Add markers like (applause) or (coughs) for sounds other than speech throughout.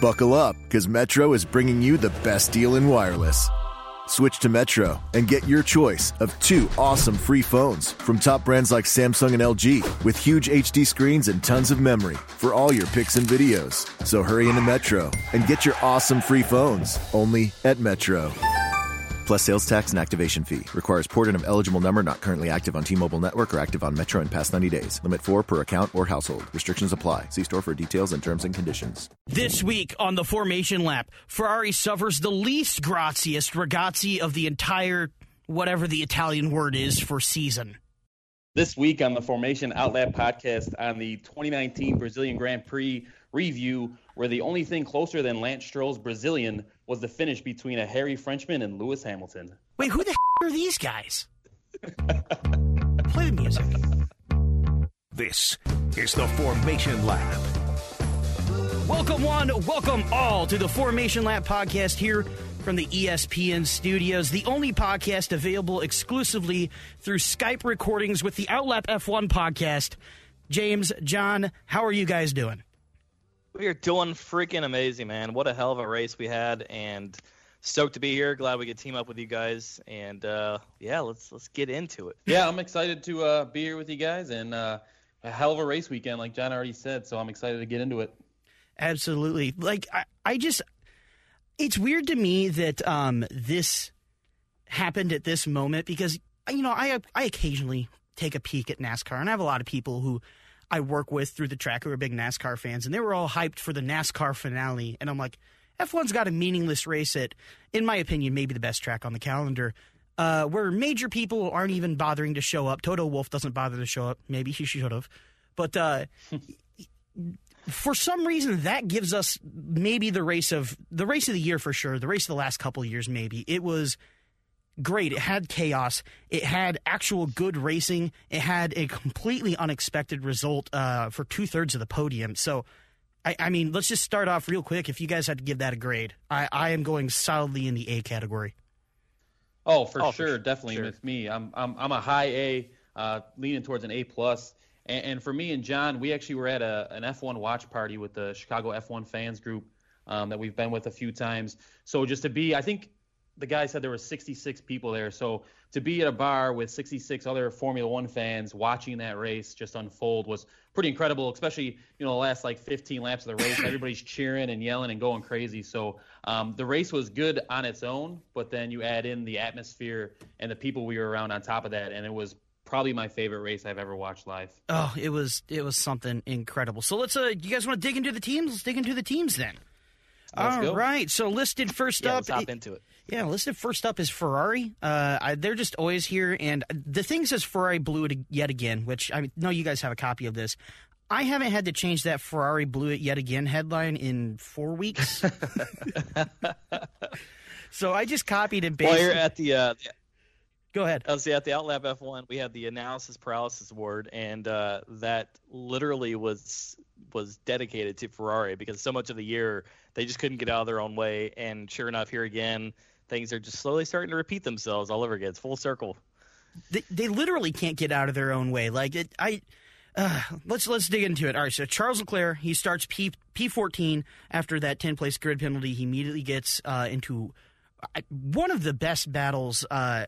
Buckle up, because Metro is bringing you the best deal in wireless. Switch to Metro and get your choice of two awesome free phones from top brands like Samsung and LG with huge HD screens and tons of memory for all your pics and videos. So hurry into Metro and get your awesome free phones only at Metro. Plus sales tax and activation fee. Requires porting of eligible number not currently active on T-Mobile network or active on Metro in past 90 days. Limit 4 per account or household. Restrictions apply. See store for details and terms and conditions. This week on the Formation Lap, Ferrari suffers the least graziest ragazzi of the entire, whatever the Italian word is, for season. This week on the Formation Outlap podcast on the 2019 Brazilian Grand Prix review, where the only thing closer than Lance Stroll's Brazilian was the finish between a hairy Frenchman and Lewis Hamilton. Wait, who the f- are these guys? (laughs) Play the music. This is the Formation Lap. Welcome, one, welcome all to the Formation Lap podcast here from the ESPN studios, the only podcast available exclusively through Skype recordings with the Outlap F1 podcast. James, Jon, how are you guys doing? We are doing freaking amazing, man. What a hell of a race we had, and stoked to be here. Glad we could team up with you guys, and uh, yeah, let's let's get into it. Yeah, I'm excited to uh, be here with you guys, and uh, a hell of a race weekend, like Jon already said. So I'm excited to get into it. Absolutely. Like I, I just it's weird to me that um this happened at this moment because you know, I I occasionally take a peek at NASCAR and I have a lot of people who I work with through the track who are big NASCAR fans and they were all hyped for the NASCAR finale and I'm like F1's got a meaningless race at in my opinion maybe the best track on the calendar. Uh, where major people aren't even bothering to show up. Toto Wolff doesn't bother to show up. Maybe he should have. But uh, (laughs) for some reason that gives us maybe the race of the race of the year for sure the race of the last couple of years maybe it was great it had chaos it had actual good racing it had a completely unexpected result uh, for two-thirds of the podium so I, I mean let's just start off real quick if you guys had to give that a grade i, I am going solidly in the a category Oh, for Oh, sure, sure, definitely sure. with me. I'm I'm I'm a high A, uh, leaning towards an A plus. And, and for me and Jon, we actually were at a an F1 watch party with the Chicago F1 fans group um, that we've been with a few times. So just to be, I think the guy said there were 66 people there. So to be at a bar with 66 other Formula One fans watching that race just unfold was pretty incredible. Especially you know the last like 15 laps of the race, (coughs) everybody's cheering and yelling and going crazy. So um, the race was good on its own, but then you add in the atmosphere and the people we were around on top of that, and it was probably my favorite race I've ever watched live. oh it was it was something incredible so let's uh you guys want to dig into the teams let's dig into the teams then Let's All go. right, so listed first Yeah, up. let's hop into it. Yeah, listed first up is Ferrari. Uh, I, they're just always here, and the thing says Ferrari blew it yet again. Which I know you guys have a copy of this. I haven't had to change that Ferrari blew it yet again headline in four weeks. (laughs) (laughs) so I just copied and While pasted. you're at the, uh, the Go ahead. I was at the Outlap F1. We had the analysis paralysis award, and uh, that literally was was dedicated to Ferrari because so much of the year they just couldn't get out of their own way. And sure enough, here again, things are just slowly starting to repeat themselves all over again. It's full circle. they, they literally can't get out of their own way. Like it, I. Uh, let's let's dig into it. All right, so Charles Leclerc he starts P P fourteen after that ten place grid penalty. He immediately gets uh, into uh, one of the best battles. Uh,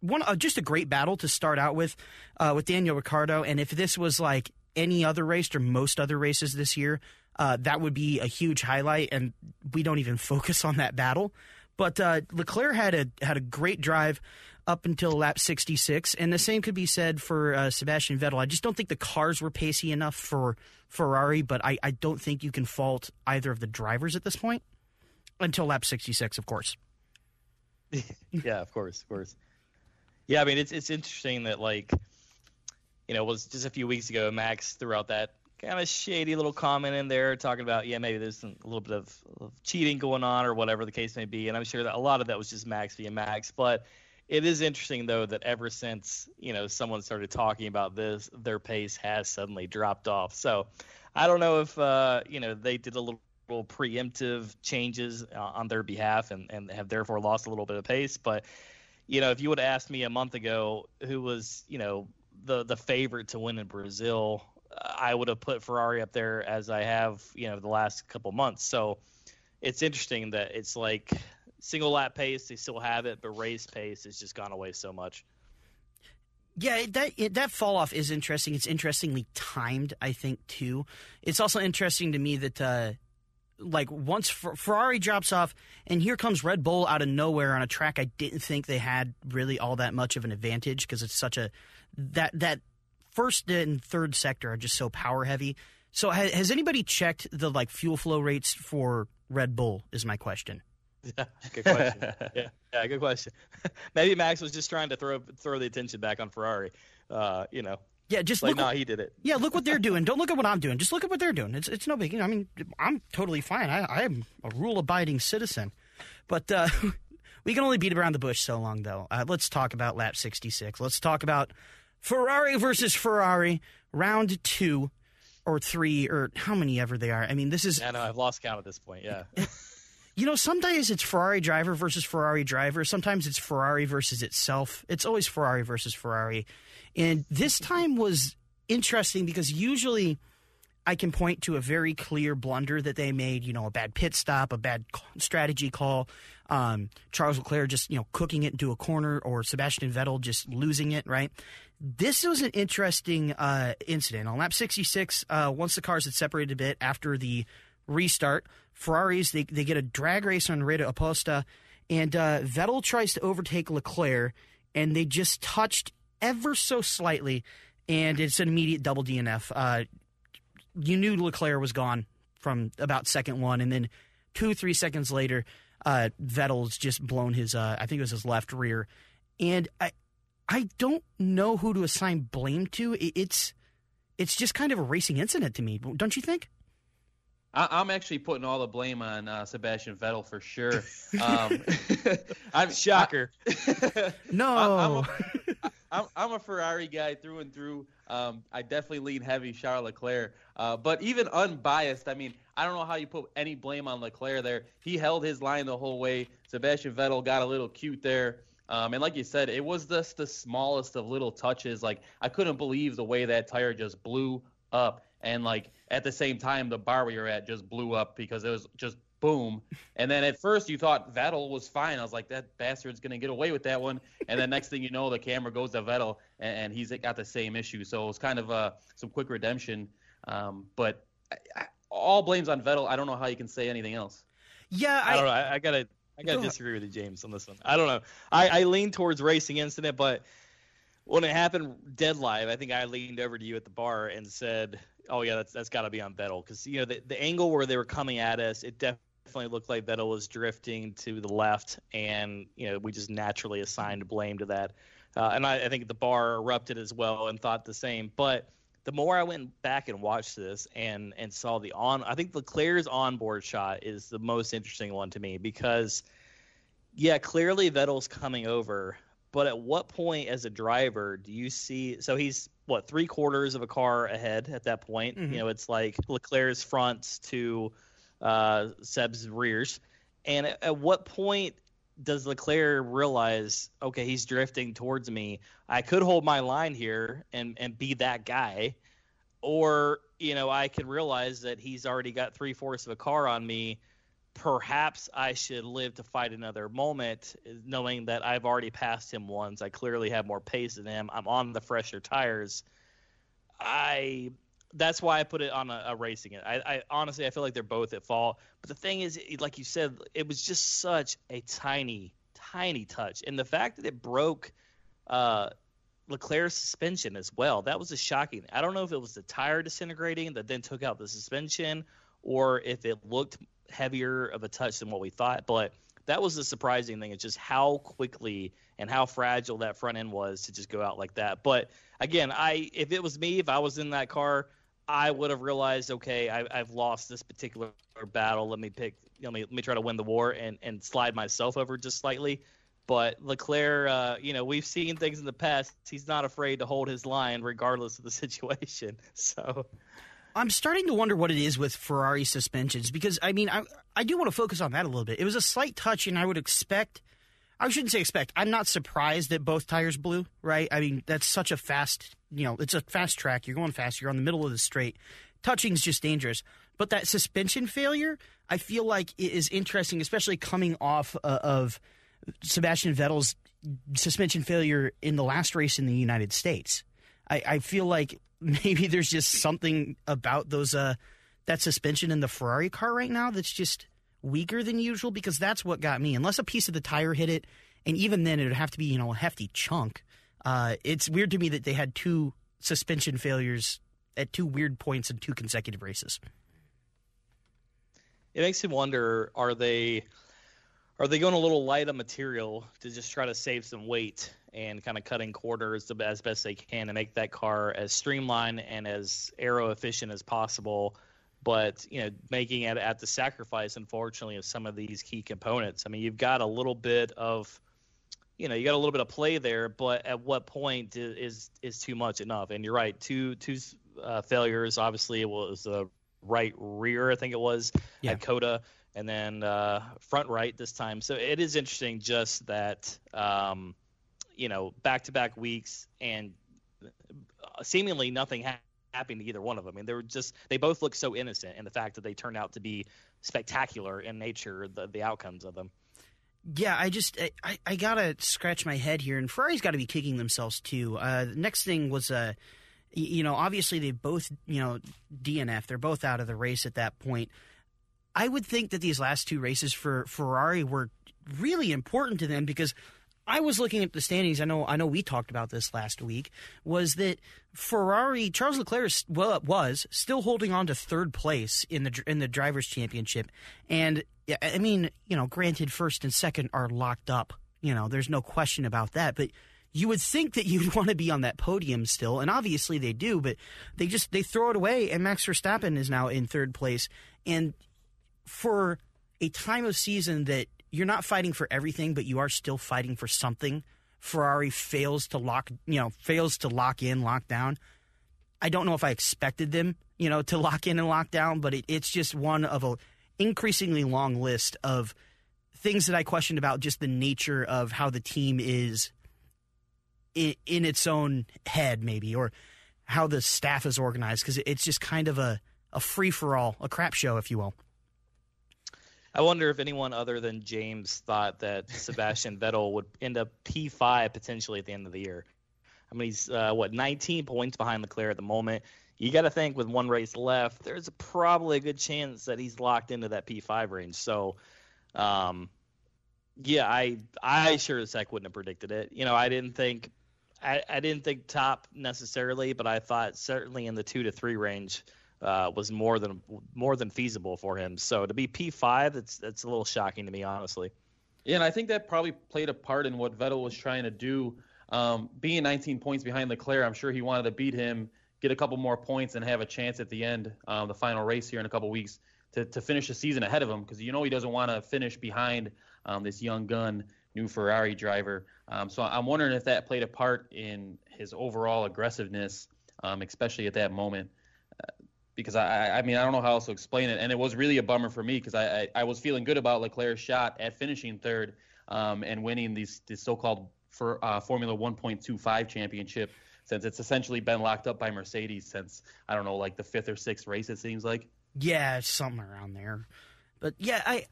one uh, just a great battle to start out with uh, with Daniel Ricciardo. And if this was like any other race or most other races this year, uh, that would be a huge highlight. And we don't even (laughs) focus on that battle. But uh, Leclerc had a had a great drive up until lap 66, and the same could be said for uh, Sebastian Vettel. I just don't think the cars were pacey enough for Ferrari, but I, I don't think you can fault either of the drivers at this point until lap 66, of course. (laughs) yeah, of course, of course. Yeah, I mean it's it's interesting that like, you know, it was just a few weeks ago Max threw out that kind of shady little comment in there talking about yeah maybe there's a little bit of, of, cheating going on or whatever the case may be. And i'm sure that a lot of that was just max via max. But it is interesting though that ever since you know someone started talking about this their pace has suddenly dropped off. So i don't know if uh, you know they did a little, little preemptive changes uh, on their behalf and, and have therefore lost a little bit of pace. But you know if you would have asked me a month ago who was you know the the favorite to win in brazil I would have put Ferrari up there as I have, you know, the last couple months. So it's interesting that it's like single lap pace, they still have it, but race pace has just gone away so much. Yeah, that that fall off is interesting. It's interestingly timed, I think, too. It's also interesting to me that, uh, like, once Ferrari drops off, and here comes Red Bull out of nowhere on a track I didn't think they had really all that much of an advantage because it's such a that that first and third sector are just so power heavy. So has, has anybody checked the like fuel flow rates for Red Bull? Is my question. Yeah, good question. (laughs) yeah, yeah, good question. (laughs) Maybe Max was just trying to throw throw the attention back on Ferrari. Uh, you know. Yeah, just like, look. No, what, he did it. Yeah, look what they're doing. Don't look at what I'm doing. Just look at what they're doing. It's it's no big. I mean, I'm totally fine. I I am a rule abiding citizen, but uh, (laughs) we can only beat around the bush so long, though. Uh, let's talk about lap 66. Let's talk about Ferrari versus Ferrari, round two or three or how many ever they are. I mean, this is. Yeah, know I've lost count at this point. Yeah. (laughs) you know, sometimes it's Ferrari driver versus Ferrari driver. Sometimes it's Ferrari versus itself. It's always Ferrari versus Ferrari. And this time was interesting because usually I can point to a very clear blunder that they made, you know, a bad pit stop, a bad strategy call, um, Charles Leclerc just, you know, cooking it into a corner or Sebastian Vettel just losing it, right? This was an interesting uh, incident. On lap 66, uh, once the cars had separated a bit after the restart, Ferraris, they, they get a drag race on Reta Oposta, and uh, Vettel tries to overtake Leclerc, and they just touched ever so slightly, and it's an immediate double DNF. Uh, you knew Leclerc was gone from about second one, and then two, three seconds later, uh, Vettel's just blown his, uh, I think it was his left rear. And I, I don't know who to assign blame to. It's it's just kind of a racing incident to me, don't you think? I, am actually putting all the blame on uh, Sebastian Vettel for sure. (laughs) Um, (laughs) I'm shocker. I, (laughs) no, I'm, I'm, a, I'm, I'm, a Ferrari guy through and through. Um, I definitely lean heavy Charles Leclerc, uh, but even unbiased, I mean, I don't know how you put any blame on Leclerc there. He held his line the whole way. Sebastian Vettel got a little cute there. Um, and like you said, it was just the smallest of little touches. Like I couldn't believe the way that tire just blew up, and like at the same time, the bar we were at just blew up because it was just boom. And then at first you thought Vettel was fine. I was like, that bastard's gonna get away with that one. And then next thing you know, the camera goes to Vettel, and, and he's got the same issue. So it was kind of uh, some quick redemption. Um, but I, I, all blames on Vettel. I don't know how you can say anything else. Yeah, I, I don't know. I, I gotta I gotta disagree with you, James, on this one. I don't know. I, I lean towards racing incident, but when it happened dead live, I think I leaned over to you at the bar and said, "Oh yeah, that's that's got to be on Vettel," because you know the, the angle where they were coming at us, it definitely looked like Vettel was drifting to the left, and you know we just naturally assigned blame to that. Uh, and I, I think the bar erupted as well and thought the same, but the more I went back and watched this and and saw the on, I think Leclerc's onboard shot is the most interesting one to me because, yeah, clearly Vettel's coming over, but at what point as a driver do you see? So he's what three quarters of a car ahead at that point. Mm-hmm. You know, it's like Leclerc's fronts to uh, Seb's rears, and at, at what point does Leclerc realize, okay, he's drifting towards me. I could hold my line here and and be that guy, or you know, I can realize that he's already got three fourths of a car on me. Perhaps I should live to fight another moment, knowing that I've already passed him once. I clearly have more pace than him. I'm on the fresher tires. I that's why I put it on a, a racing it. I, I, honestly I feel like they're both at fault. But the thing is, like you said, it was just such a tiny, tiny touch, and the fact that it broke uh, Leclerc's suspension as well. That was a shocking. I don't know if it was the tire disintegrating that then took out the suspension, or if it looked heavier of a touch than what we thought. But that was the surprising thing. It's just how quickly and how fragile that front end was to just go out like that. But again, I if it was me, if I was in that car, I would have realized, okay, I, have lost this particular battle. Let me pick, let me let me try to win the war and and slide myself over just slightly. But Leclerc, uh, you know, we've seen things in the past. He's not afraid to hold his line regardless of the (laughs) situation. So. I'm starting to wonder what it is with Ferrari suspensions because I mean I I do want to focus on that a little bit. It was a slight touch, and I would expect I shouldn't say expect. I'm not surprised that both tires blew, right? I mean, that's such a fast, you know, it's a fast track. You're going fast. You're on the middle of the straight. Touching's just dangerous. But that suspension failure, I feel like it is interesting, especially coming off uh, of Sebastian Vettel's suspension failure in the last race in the United States. I, I feel like maybe there's just something about those uh, that suspension in the Ferrari car right now that's just weaker than usual because that's what got me. Unless a piece of the tire hit it, and even then it would have to be you know a hefty chunk. Uh, it's weird to me that they had two suspension failures at two weird points in two consecutive races. It makes me wonder: Are they are they going a little light on material to just try to save some weight and kind of cutting corners as best they can to make that car as streamlined and as aero efficient as possible? but you know making it at the sacrifice unfortunately of some of these key components i mean you've got a little bit of you know you got a little bit of play there but at what point is is too much enough and you're right two two uh, failures obviously it was the right rear i think it was yeah. at COTA and then uh, front right this time so it is interesting just that um, you know back to back weeks and seemingly nothing happened happening to either one of them. I mean, they were just they both look so innocent, and the fact that they turned out to be spectacular in nature, the the outcomes of them. Yeah, I just I, I gotta scratch my head here, and Ferrari's got to be kicking themselves too. Uh, the next thing was uh, you know, obviously they both you know DNF, they're both out of the race at that point. I would think that these last two races for Ferrari were really important to them because I was looking at the standings. I know, I know, we talked about this last week. Was that Ferrari? Charles Leclerc well, was still holding on to third place in the in the drivers' championship, and I mean, you know, granted, first and second are locked up. You know, there's no question about that, but you would think that (laughs) you'd want to be on that podium still, and obviously they do, but they just they throw it away, and Max Verstappen is now in third place, and for a time of season that you're not fighting for everything, but you are still fighting for something. Ferrari fails to lock, you know, fails to lock in, lock down. I don't know if I expected them, you know, to (laughs) lock in and lock down, but it, it's just one of a increasingly long list of things that I questioned about just the nature of how the team is in, in its own head, maybe, or how the staff is organized, because it's just kind of a, a free for all, a crap show, if you will. I wonder if anyone other than James thought that (laughs) Sebastian Vettel would end up P5 potentially at the end of the year. I mean, he's uh, what 19 points behind Leclerc at the moment. You got to think with one race left, there's probably a good chance that he's locked into that P5 range. So, um, yeah, I I sure as heck wouldn't have predicted it. You know, I didn't think I, I didn't think top necessarily, but I thought certainly in the two to three range uh, was more than more than feasible for him. So to be P5, that's that's a little shocking to me, honestly. Yeah, and I think that probably played a part in what Vettel was trying to do. Um, being 19 points behind Leclerc, I'm sure he wanted to beat him, get a couple more points, and have a chance at the end, um, the final race here in a couple weeks, to, to finish the season ahead of him because you know he doesn't want to finish behind um, this young gun, new Ferrari driver. Um, so I'm wondering if that played a part in his overall aggressiveness, um, especially at that moment because I, I mean I don't know how else to explain it, and it was really a bummer for me because I, I, I was feeling good about Leclerc's shot at finishing third um, and winning these this so-called for uh, Formula 1.25 championship since it's essentially been locked up by Mercedes since I don't know like the fifth or sixth race it seems like. Yeah, something around there, but yeah, I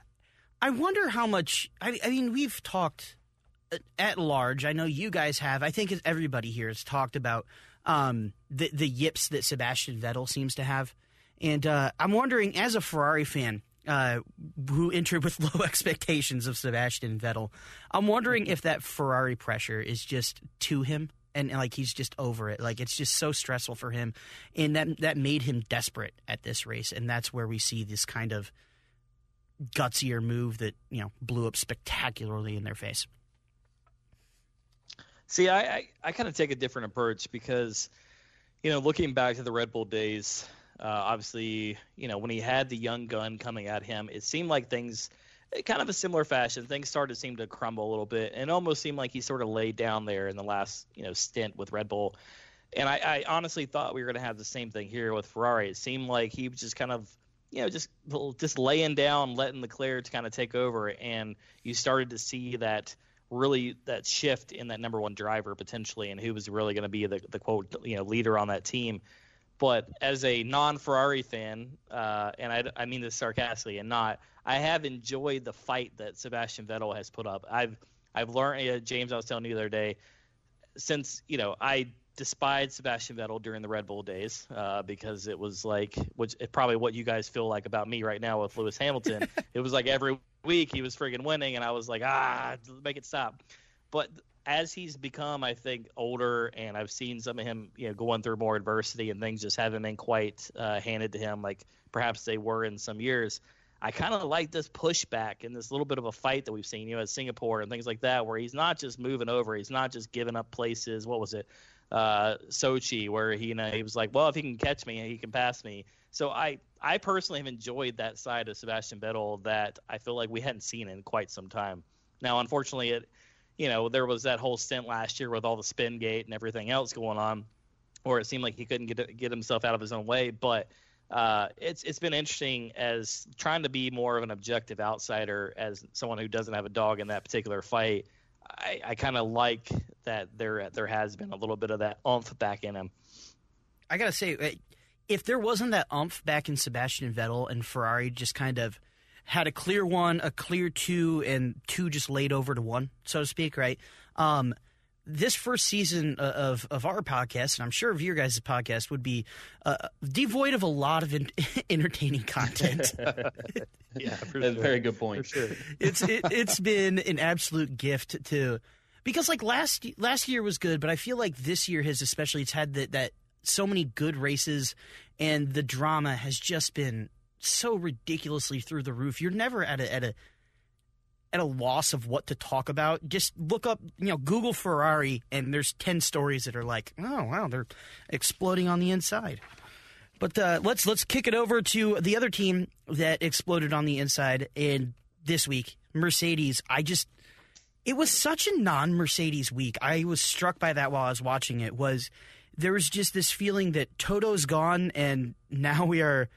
I wonder how much I, I mean we've talked at large. I know you guys have. I think everybody here has talked about um, the the yips that Sebastian Vettel seems to have, and uh, I'm wondering, as a Ferrari fan uh, who entered with (laughs) low expectations of Sebastian Vettel, I'm wondering if that Ferrari pressure is just to him. And, and like he's just over it, like it's just so stressful for him, and that that made him desperate at this race, and that's where we see this kind of gutsier move that you know blew up spectacularly in their face. See, I, I, I kind of take a different approach because, you know, looking back to the Red Bull days, Uh, obviously, you know when he had the young gun coming at him, it seemed like things kind of a similar fashion. Things started to seem to crumble a little bit, and almost seemed like he sort of laid down there in the last you know stint with Red Bull. And I, I honestly thought we were going to have the same thing here with Ferrari. It seemed like he was just kind of you know just just laying down, letting Leclerc to kind of take over, and you started to see that really that shift in that number one driver potentially, and who was really going to be the the quote you know leader on that team. But as a non-Ferrari fan, uh, and I, I mean this sarcastically and not, I have enjoyed the fight that Sebastian Vettel has put up. I've I've learned, uh, James. I was telling you the other day, since you know I despised Sebastian Vettel during the Red Bull days uh, because it was like, which probably what you guys feel like about me right now with Lewis Hamilton. (laughs) it was like every week he was friggin' winning, and I was like, ah, make it stop. But as he's become, I think, older, and I've seen some of him, you know, going through more adversity and things just haven't been quite uh, handed to him like perhaps they were in some years. I kind of like this pushback and this little bit of a fight that we've seen, you know, at Singapore and things like that, where he's not just moving over, he's not just giving up places. What was it, uh, Sochi, where he, you know, he was like, well, if he can catch me, he can pass me. So I, I personally have enjoyed that side of Sebastian Vettel that I feel like we hadn't seen in quite some time. Now, unfortunately, it you know, there was that whole stint last year with all the spin gate and everything else going on, where it seemed like he couldn't get get himself out of his own way. But uh, it's it's been interesting as trying to be more of an objective outsider as someone who doesn't have a dog in that particular fight. I, I kind of like that there there has been a little bit of that oomph back in him. I gotta say, if there wasn't that oomph back in Sebastian Vettel and Ferrari just kind of had a clear one, a clear two, and two just laid over to one, so to speak, right? Um, this first season of of our podcast, and I'm sure of your guys' podcast, would be uh, devoid of a lot of in- (laughs) entertaining content. (laughs) yeah, sure. very good point. For sure. it's it, it's been an absolute gift to because like last last year was good, but I feel like this year has especially it's had that that so many good races, and the drama has just been so ridiculously through the roof. You're never at a at a at a loss of what to talk about. Just look up, you know, Google Ferrari, and there's ten stories that are like, oh wow, they're exploding on the inside. But uh, let's let's kick it over to the other team that exploded on the inside in this week, Mercedes. I just it was such a non-Mercedes week. I was struck by that while I was watching it. Was there was just this feeling that Toto's gone, and now we are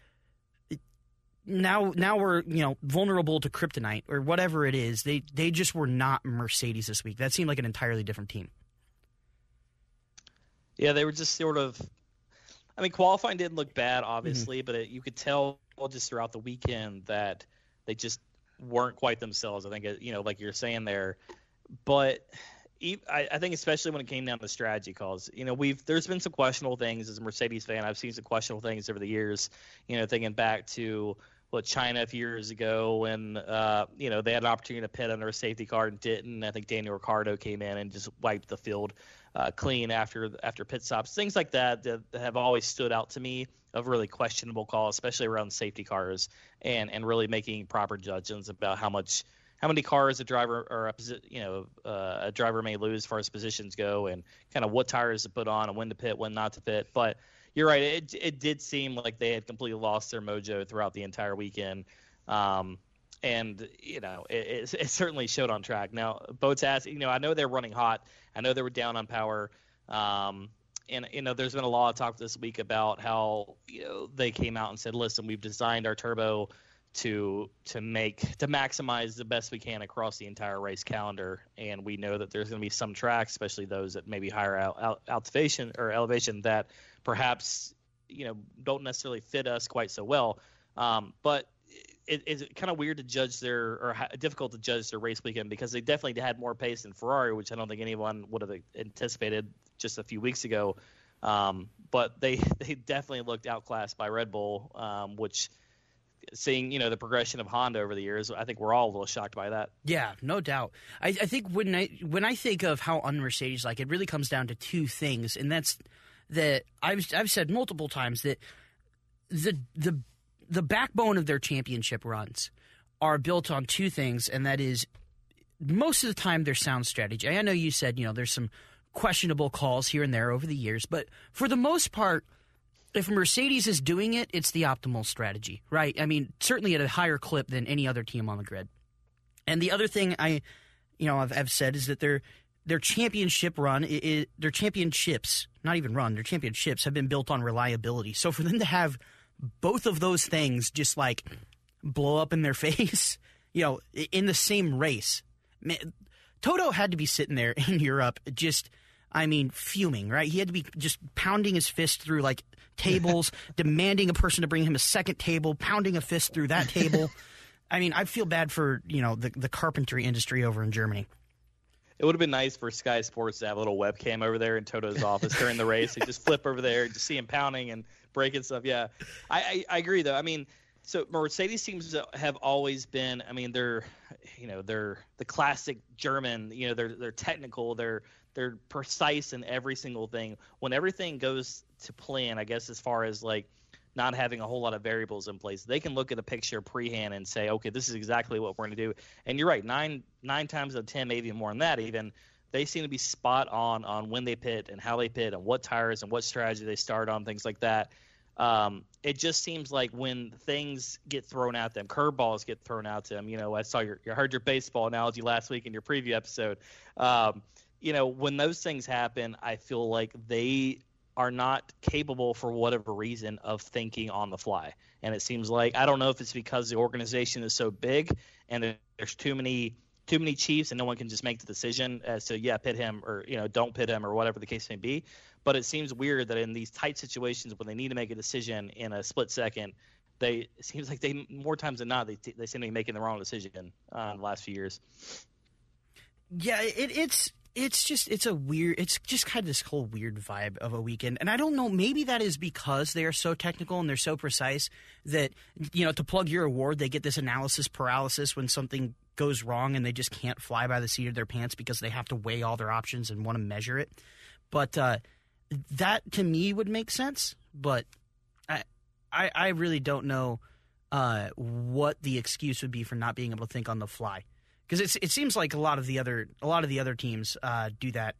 now now we're you know vulnerable to kryptonite or whatever it is. They they just were not Mercedes this week. That seemed like an entirely different team. Yeah, they were just sort of. I mean, qualifying didn't look bad, obviously, mm-hmm. but it, you could tell just throughout the weekend that they just weren't quite themselves. I think you know, like you're saying there, but I, think especially when it came down to strategy calls, you know, we've there's been some questionable things as a Mercedes fan. I've seen some questionable things over the years. You know, thinking back to what China a few years ago when uh, you know they had an opportunity to pit under a safety car and didn't. I think Daniel Ricciardo came in and just wiped the field uh, clean after after pit stops. Things like that, that have always stood out to me of really questionable calls, especially around safety cars and and really making proper judgments about how much how many cars a driver or a you know uh, a driver may lose as far as positions go, and kind of what tires to put on and when to pit, when not to pit. But you're right; it it did seem like they had completely lost their mojo throughout the entire weekend. Um, and you know it, it, (laughs) certainly showed on track. Now Bottas, you know, I know they're running hot. I know they were down on power. Um, and you know, there's been a lot of talk this week about how you know they came out and said, "Listen, we've designed our turbo to to make to maximize the best we can across the entire race calendar. And we know that there's going to be some tracks, especially those that maybe higher out, elevation or elevation that perhaps you know don't necessarily fit us quite so well. Um, but it, it's kind of weird to judge their or difficult to judge their race weekend because they definitely had more pace than Ferrari, which I don't think anyone would have anticipated just a few weeks ago. Um, but they (laughs) they definitely looked outclassed by Red Bull, um, which seeing you know the progression of Honda over the years, I think we're all a little shocked by that. Yeah, no doubt. I, I think when I when I think of how un-Mercedes like, it really comes down to two things, and that's that I've I've said multiple times that the the the backbone of their championship runs are built on two things, and that is most of the time their sound strategy. I know you said you know there's some questionable calls here and there over the years, but for the most part if Mercedes is doing it, it's the optimal strategy, right? I mean, certainly at a higher clip than any other team on the grid. And the other thing I, you know, I've, I've said is that their their championship run, it, it, their championships, not even run, their championships have been built on reliability. So for them to have both of those things just like blow up in their (laughs) face, you know, in the same race, man, Toto had to be sitting there (laughs) in Europe just. I mean, fuming, right? He had to be just pounding his fist through like tables, (laughs) demanding a person to bring him a second table, pounding a fist through that table. (laughs) I mean, I feel bad for you know the the carpentry industry over in Germany. It would have been nice for Sky Sports to have a little webcam over there in Toto's (laughs) office during the race. and just flip over there, just see him pounding and breaking stuff. Yeah, I, I, I agree though. I mean, so Mercedes seems to have always been. I mean, they're, you know, they're the classic German. You know, they're they're technical. They're they're precise in every single thing. When everything goes to plan, I guess as far as like not having a whole lot of variables in place, they can look at a picture pre-hand and say, okay, this is exactly what we're going to do. And you're right, nine nine times out of ten, maybe more than that, even they seem to be spot on on when they pit and how they pit and what tires and what strategy they start on, things like that. Um, it just seems like when things get thrown at them, curveballs get thrown out to them. You know, I saw your, you heard your baseball analogy last week in your preview episode. Um, you know, when those things happen, I feel like they are not capable for whatever reason of thinking on the fly. And it seems like I don't know if it's because the organization is so big and there's too many too many chiefs and no one can just make the decision as to yeah pit him or you know don't pit him or whatever the case may be. But it seems weird that in these tight situations when they need to make a decision in a split second, they it seems like they more times than not they they seem to be making the wrong decision uh, in the last few years. Yeah, it, it's it's just it's a weird it's just kind of this whole weird vibe of a weekend. And i don't know maybe that is because they are so technical and they're so precise that you know to plug your award they get this analysis paralysis when something goes wrong and they just can't fly by the seat of their pants because they have to weigh all their options and want to measure it. But uh, that to me would make sense but i i, I really don't know uh, what the excuse would be for not being able to think on the fly because it seems like a lot of the other a lot of the other teams uh, do that,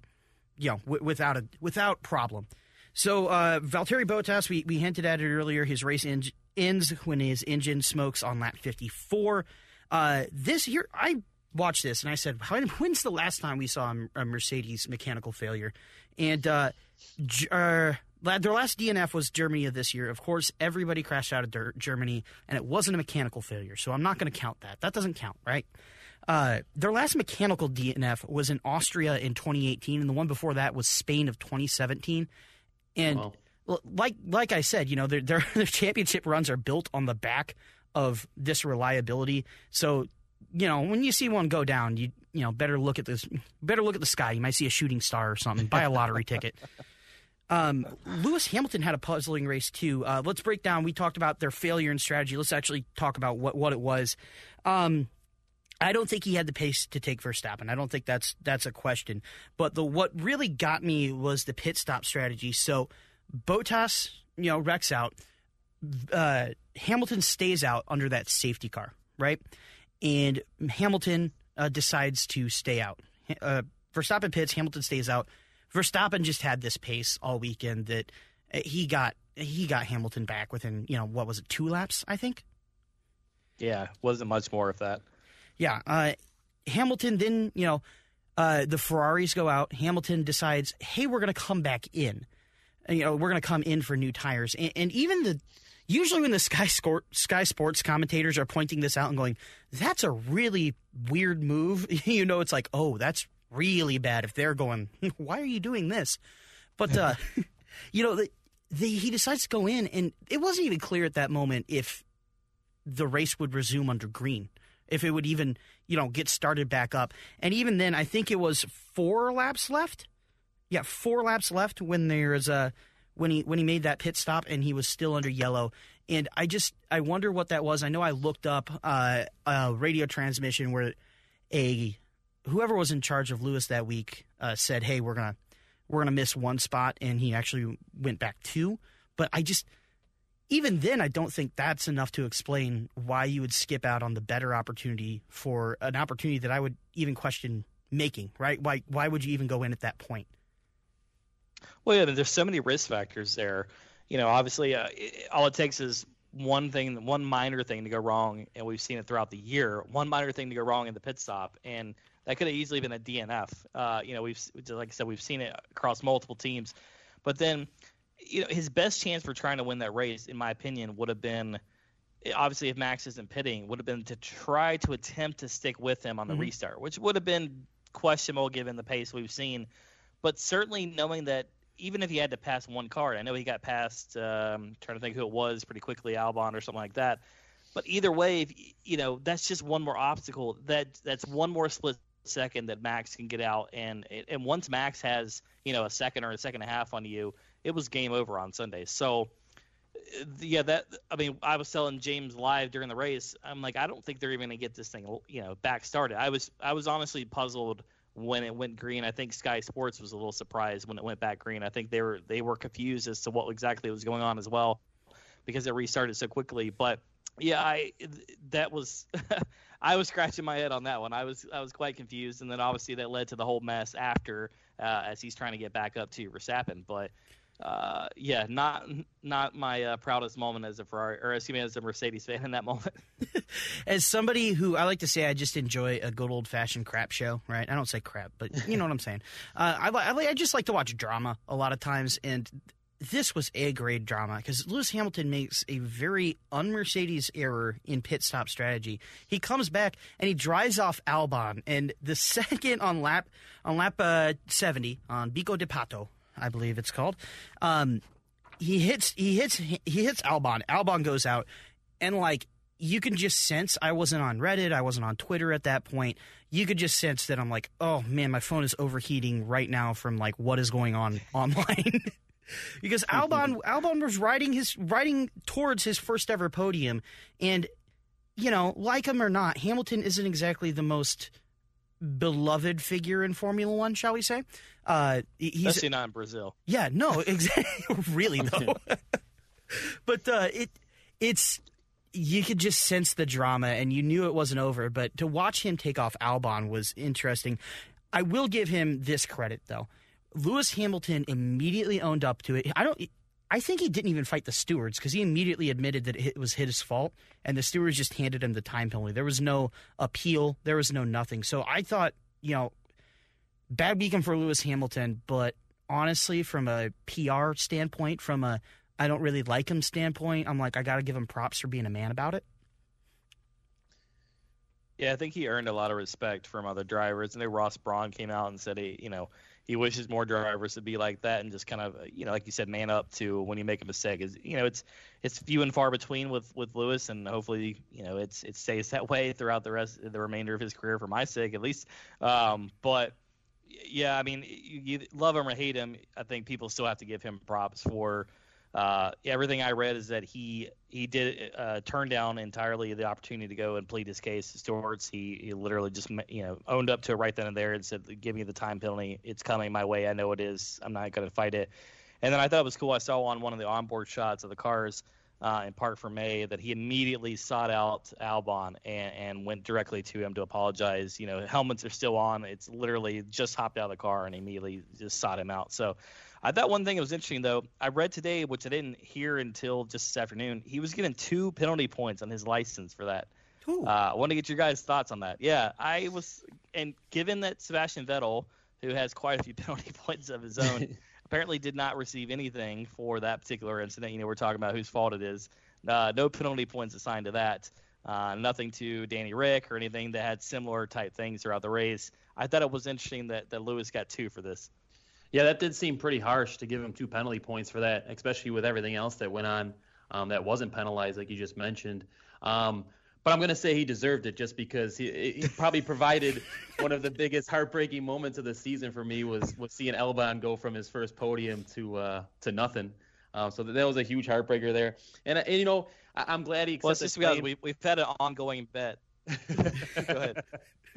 you know, w- without a without problem. So uh, Valtteri Bottas, we, we hinted at it earlier. His race en- ends when his engine smokes on lap 54. Uh, this year, I watched this and I said, "When's the last time we saw a Mercedes mechanical failure?" And uh, uh, their last DNF was Germany of this year. Of course, everybody crashed out of Germany, and it wasn't a mechanical failure. So I'm not going to count that. That doesn't count, right? Uh, their last mechanical DNF was in Austria in 2018, and the one before that was Spain of 2017. And wow. like like I said, you know, their, (laughs) their, their championship runs are built on the back of this reliability. So, you know, when you see one go down, you you know better look at this. Better look at the sky. You might see a shooting star or something. Buy a lottery ticket. (laughs) Um, Lewis Hamilton had a puzzling race too. Uh, let's break down. We talked about their failure and strategy. Let's actually talk about what what it was. Um, I don't think he had the pace to take Verstappen. I don't think that's that's a question. But the what really got me was the pit stop strategy. So Bottas, you know, wrecks out. Uh, Hamilton stays out under that safety car, right? And Hamilton uh, decides to stay out. Uh, Verstappen pits. Hamilton stays out. Verstappen just had this pace all weekend that uh, he got he got Hamilton back within you know what was it two laps I think. Yeah, wasn't much more of that. Yeah. Uh, Hamilton then, you know, uh, the Ferraris go out. Hamilton decides, hey, we're going to come back in. You know, we're going to come in for new tires. And, and even the usually when the (laughs) Sky, Sport, Sky Sports commentators are pointing this out and going, that's a really weird move, (laughs) you know, it's like, oh, that's really bad if they're going, (laughs) why are you doing this? But, uh, you know, the, the, he decides to go in, and it wasn't even clear at that moment if the race would resume under green if it would even, you know, get started back up. And even then, I think it was four laps left. Yeah, four laps left when there's a when he when he made that pit stop and he was still under yellow. And I just I wonder what that was. I know I looked up uh, a radio transmission where a whoever was in charge of Lewis that week uh, said, "Hey, we're gonna we're gonna miss one spot," and he actually went back two. But I just even then, I don't think that's enough to explain why you would skip out on the better opportunity for an opportunity that I would even question making. Right? Why? Why would you even go in at that point? Well, yeah, there's so many risk factors there. you know, obviously, uh, it, all it takes is one thing, one minor thing to go wrong, and we've seen it throughout the year. One minor thing to go wrong in the pit stop, and that could have easily been a DNF. Uh, you know, we've like I said, we've seen it across multiple teams. But then, you know, his best chance for trying to win that race, in my opinion, would have been obviously if Max isn't pitting, would have been to try to attempt to stick with him on the mm-hmm. restart, which would have been questionable given the pace we've seen. But certainly knowing that even if he had to pass one card, I know he got past. Um, trying to think who it was pretty quickly, Albon or something like that. But either way, if, you know that's just one more obstacle. That that's one more split second that Max can get out, and and once Max has you know a second or a second and a half on you, it was game over on Sunday. So yeah, that I mean, I was telling James live during the race. I'm like, I don't think they're even gonna get this thing, you know, back started. I was I was honestly puzzled when it went green. I think Sky Sports was a little surprised when it went back green. I think they were they were confused as to what exactly was going on as well because it restarted so quickly. But yeah, I that was (laughs) I was scratching my head on that one. I was I was quite confused, and then obviously that led to the whole mess after uh, as he's trying to get back up to Verstappen. But uh, yeah, not not my uh, proudest moment as a Ferrari or excuse me as a Mercedes fan in that moment. (laughs) as somebody who I like to say, I just enjoy a good old fashioned crap show. Right? I don't say crap, but you know what I'm saying. (laughs) Uh, I, I I just like to watch drama a lot of times, and this was a grade drama because Lewis Hamilton makes a very un-Mercedes error in pit stop strategy. He comes back and he drives off Albon, and the (laughs) second on lap on lap uh, 70 on Bico de Pato, I believe it's called. Um, he hits he hits he hits Albon. Albon goes out, and like you can just sense I wasn't on Reddit, I wasn't on Twitter at that point. You could just sense that I'm like, oh man, my phone is overheating right now from like what is going on (laughs) online. (laughs) because Albon Albon was riding his riding towards his first ever podium, and you know, like him or not, Hamilton isn't exactly the most beloved figure in Formula One, shall we say? Uh, he's Especially not in Brazil. Yeah, no, (laughs) exactly. (laughs) really though. (laughs) but uh, it it's you could just sense the drama, and you knew it wasn't over. But to watch him take off Albon was interesting. I will give him this credit though. Lewis Hamilton immediately owned up to it. I don't. I think he didn't even fight the stewards because he immediately admitted that it was his fault, and the stewards just handed him the time penalty. There was no appeal, there was no nothing. So I thought, you know, bad weekend for Lewis Hamilton, but honestly, from a PR standpoint, from a I don't really like him standpoint, I'm like, I got to give him props for being a man about it. Yeah, I think he earned a lot of respect from other drivers. And then Ross Brawn came out and said he, you know, he wishes more drivers to be like that and just kind of you know like you said man up to when you make a mistake. Is you know it's it's few and far between with with Lewis. And hopefully you know it's it stays that way throughout the rest the remainder of his career for my sake at least. Um, but yeah I mean you, you love him or hate him I think people still have to give him props for uh, everything I read is that he he did uh, turn down entirely the opportunity to go and plead his case to Stewards. He, he literally just you know owned up to it right then and there and said, "Give me the time penalty. It's coming my way. I know it is. I'm not going to fight it." And then I thought it was cool. I saw on one of the onboard shots of the cars uh, in for May that he immediately sought out Albon and, and went directly to him to apologize. You know, helmets are still on. It's literally just hopped out of the car and immediately just sought him out. So I thought one thing that was interesting though. I read today, which I didn't hear until just this afternoon. He was given two penalty points on his license for that. Uh, I want to get your guys' thoughts on that. Yeah, I was, and given that Sebastian Vettel, who has quite a few (laughs) penalty points of his own, (laughs) apparently did not receive anything for that particular incident. You know, we're talking about whose fault it is. Uh, no penalty points assigned to that. Uh, nothing to Danny Ric or anything that had similar type things throughout the race. I thought it was interesting that, that Lewis got two for this. Yeah, that did seem pretty harsh to give him two penalty points for that, especially with everything else that went on um, that wasn't penalized, like you just mentioned. Um, but I'm going to say he deserved it just because he, he probably provided (laughs) one of the biggest heartbreaking moments of the season for me was was seeing Albon go from his first podium to uh, to nothing. Uh, so that was a huge heartbreaker there. And, and you know, I, am glad he accepted. Well, it's just because we, we've had an ongoing bet. (laughs) go ahead.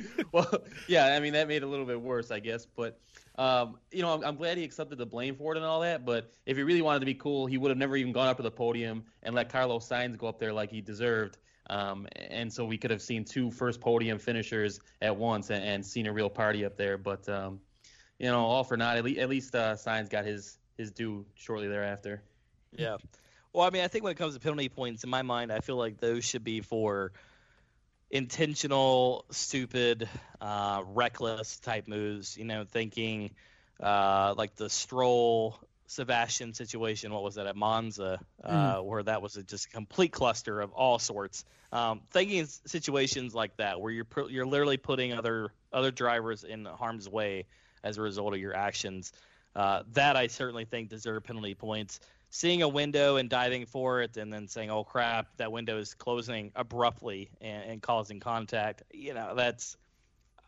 (laughs) well, yeah, I mean that made it a little bit worse, I guess. But um, you know, I'm, I'm, glad he accepted the blame for it and all that. But if he really wanted to be cool, he would have never even gone up to the podium and let Carlos Sainz go up there like he deserved. Um, and so we could have seen two first podium finishers at once and, and seen a real party up there. But um, you know, all for naught. At least, at least uh, Sainz got his his due shortly thereafter. Yeah. Well, I mean, I think when it comes to penalty points, in my mind, I feel like those should be for intentional, stupid, uh, reckless type moves. You know, thinking uh, like the Stroll Sebastian situation. What was that at Monza, uh, mm. where that was a just a complete cluster of all sorts. Um, thinking situations like that, where you're you're literally putting other other drivers in harm's way as a result of your actions. Uh, that I certainly think deserve penalty points. Seeing a window and diving for it, and then saying, "Oh crap, that window is closing abruptly and, and causing contact," you know, that's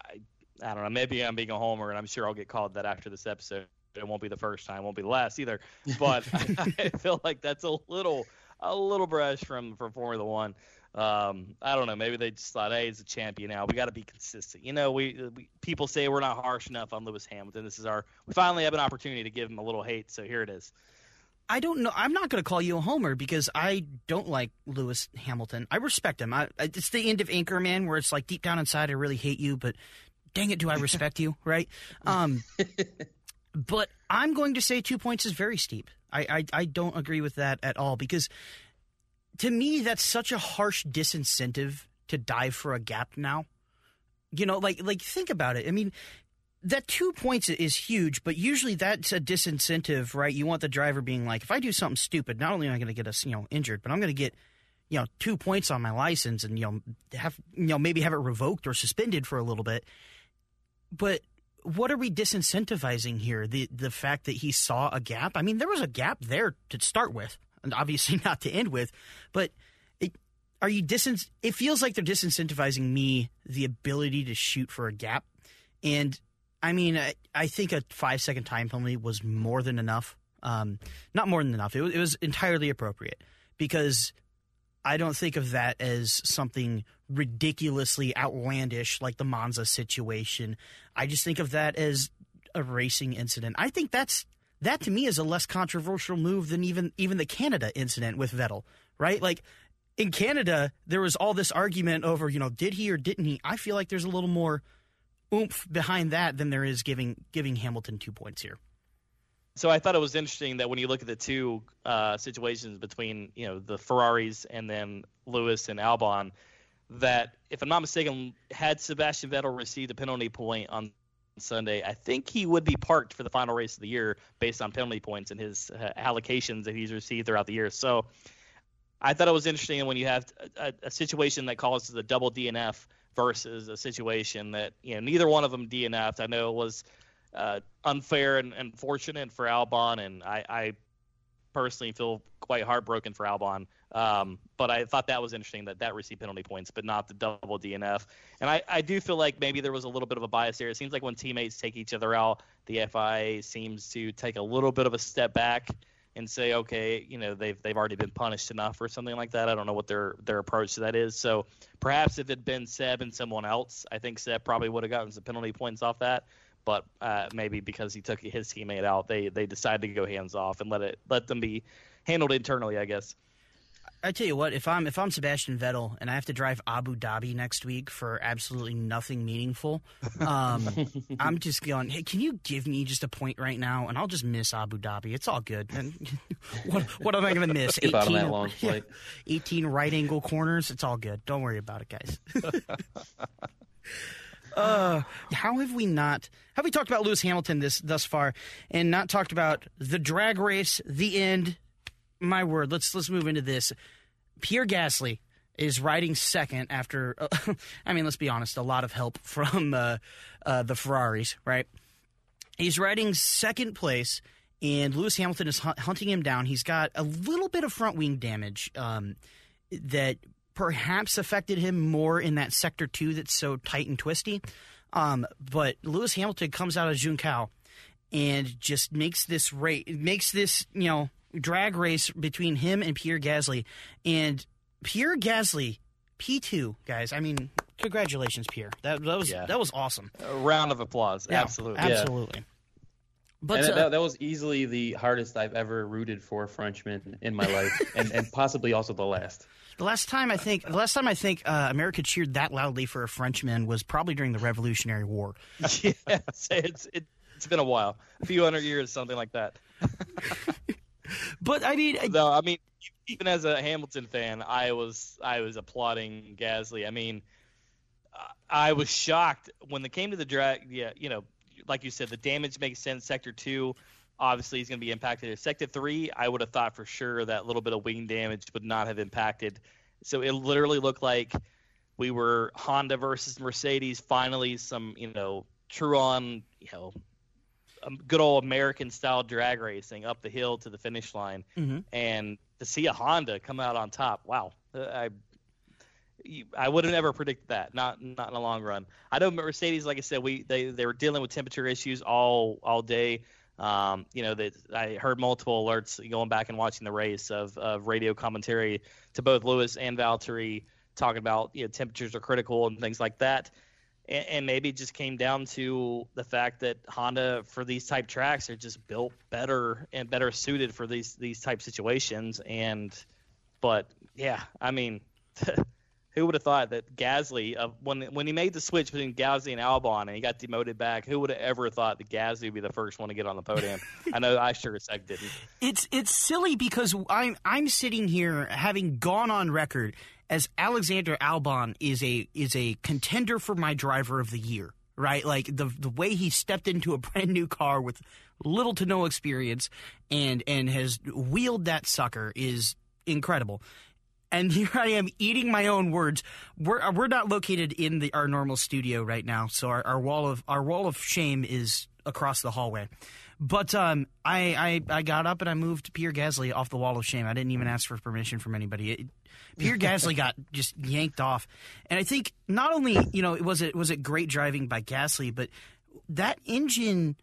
I, I don't know. Maybe I'm being a homer, and I'm sure I'll get called that after this episode. It won't be the first time, won't be the last either. (laughs) But I, (laughs) I feel like that's a little a little brush from from Formula One. Um, I don't know. Maybe they just thought, hey, he's a champion now. We got to be consistent. You know, we, we, people say we're not harsh enough on Lewis Hamilton. This is our we finally have an opportunity to give him a little hate. So here it is. I don't know. I'm not going to call you a homer because I don't like Lewis Hamilton. I respect him. I, it's the end of Anchorman where it's like deep down inside I really hate you, but dang it, do I respect you? Right? (laughs) Um, but I'm going to say two points is very steep. I, I I don't agree with that at all because to me, that's such a harsh disincentive to dive for a gap now. You know, like like think about it. I mean, that two points is huge, but usually that's a disincentive, right? You want the driver being like, if I do something stupid, not only am I going to get us, you know, injured, but I'm going to get, you know, two points on my license and you know have you know maybe have it revoked or suspended for a little bit. But what are we disincentivizing here? The the fact that he saw a gap. I mean, there was a gap there to start with and obviously (laughs) not to end with. But it, are you dis? It feels like they're disincentivizing me the ability to shoot for a gap, and I mean, I, I think a five second time penalty was more than enough. Um, not more than enough. It, it was entirely appropriate because I don't think of that as something ridiculously outlandish like the Monza situation. I just think of that as a racing incident. I think that's that to me is a less controversial move than even even the Canada incident with Vettel, right? Like in Canada, there was all this argument over, you know, did he or didn't he? I feel like there's a little more oomph behind that than there is giving giving Hamilton two points here. So I thought it was interesting that when you look at the two uh, situations between you know the Ferraris and then Lewis and Albon, that if I'm not mistaken, had Sebastian Vettel received a penalty point on Sunday, I think he would be parked for the final race of the year based on penalty points and his uh, allocations that he's received throughout the year. So I thought it was interesting when you have a, a situation that causes a double DNF versus a situation that you know neither one of them DNF'd. I know it was uh, unfair and unfortunate for Albon, and I, I personally feel quite heartbroken for Albon. Um, but I thought that was interesting that that received penalty points, but not the double DNF. And I, I do feel like maybe there was a little bit of a bias there. It seems like when teammates take each other out, the FIA seems to take a little bit of a step back and say, okay, you know, they've they've already been punished enough or something like that. I don't know what their their approach to that is. So perhaps if it had been Seb and someone else, I think Seb probably would have gotten some penalty points off that but uh, maybe because he took his teammate out, they they decided to go hands off and let it let them be handled internally, I guess. I tell you what, if I'm if I'm Sebastian Vettel and I have to drive Abu Dhabi next week for absolutely nothing meaningful, um, (laughs) I'm just going. Hey, can you give me just a point right now, and I'll just miss Abu Dhabi. It's all good. And (laughs) what what am I going to miss? 18, (laughs) 18 right angle corners. It's all good. Don't worry about it, guys. Uh, how have we not? Have we talked about Lewis Hamilton this thus far, and not talked about the drag race, the end? My word. Let's let's move into this. Pierre Gasly is riding second after. Uh, (laughs) I mean, let's be honest. A lot of help from uh, uh, the Ferraris, right? He's riding second place, and Lewis Hamilton is hunting him down. He's got a little bit of front wing damage um, that perhaps affected him more in that sector two that's so tight and twisty. Um, but Lewis Hamilton comes out of Junção and just makes this race, makes this you know drag race between him and Pierre Gasly, and Pierre Gasly P two guys. I mean, congratulations, Pierre. That that was yeah. that was awesome. A round of applause. Yeah, absolutely, absolutely. Yeah. But uh, that, that was easily the hardest I've ever rooted for a Frenchman in my life, (laughs) and, and possibly also the last. The last time I think, the last time I think uh, America cheered that loudly for a Frenchman was probably during the Revolutionary War. (laughs) yeah, it's, it, it's been a while, a few hundred years, something like that. (laughs) but I mean, no, I mean, even as a Hamilton fan, I was I was applauding Gasly. I mean, I was shocked when they came to the drag. Yeah, you know, like you said, the damage makes sense. Sector two, obviously, is going to be impacted. Sector three, I would have thought for sure that little bit of wing damage would not have impacted. So it literally looked like we were Honda versus Mercedes. Finally, some you know true on you know good old American style drag racing up the hill to the finish line, mm-hmm. and to see a Honda come out on top. Wow, I I would have never predicted that. Not not in the long run. I know Mercedes, like I said, we they they were dealing with temperature issues all all day. Um, you know that I heard multiple alerts going back and watching the race of, of radio commentary to both Lewis and Valtteri talking about you know temperatures are critical and things like that. And, and maybe it just came down to the fact that Honda for these type tracks are just built better and better suited for these these type situations. And but yeah, I mean. (laughs) who would have thought that Gasly, uh, when when he made the switch between Gasly and Albon, and he got demoted back, who would have ever thought that Gasly would be the first one to get on the podium? (laughs) I know I sure as heck didn't. It's it's silly because I'm I'm sitting here having gone on record as Alexander Albon is a is a contender for my driver of the year. Right, like the the way he stepped into a (laughs) brand new car with little to no experience and and has wheeled that sucker is incredible and (laughs) here I am eating my own words. We're uh, we're not located in the our normal studio right now, so our, our wall of our wall of shame is across the hallway. But um, I, I I got up and I moved Pierre Gasly off the wall of shame. I didn't even ask for permission from anybody. It, Pierre (laughs) Gasly got just yanked off, and I think not only you know it was it was it great driving by Gasly, but that engine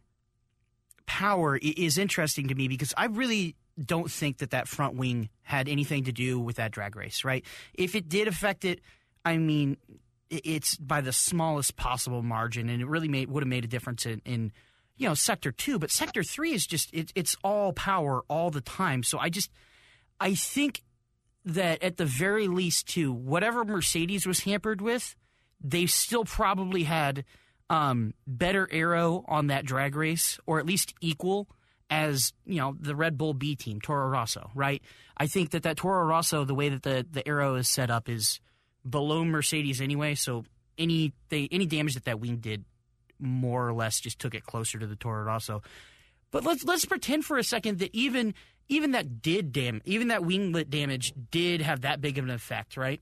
power is interesting to me because I really don't think that that front wing had anything to do with that drag race, right? If it did affect it, I mean, it's by the smallest possible margin, and it really made would have made a difference in, in you know sector two. But sector three is just it, it's all power all the time. So I just I think that at the very least, too, whatever Mercedes was hampered with, they still probably had um, better aero on that drag race, or at least equal as you know the Red Bull B team, Toro Rosso, right? I think that that Toro Rosso, the way that the the aero is set up, is below Mercedes anyway. So any they, any damage that that wing did, more or less, just took it closer to the Toro Rosso. But let's let's pretend for a second that even even that did dam even that winglet damage did have that big of an effect, right?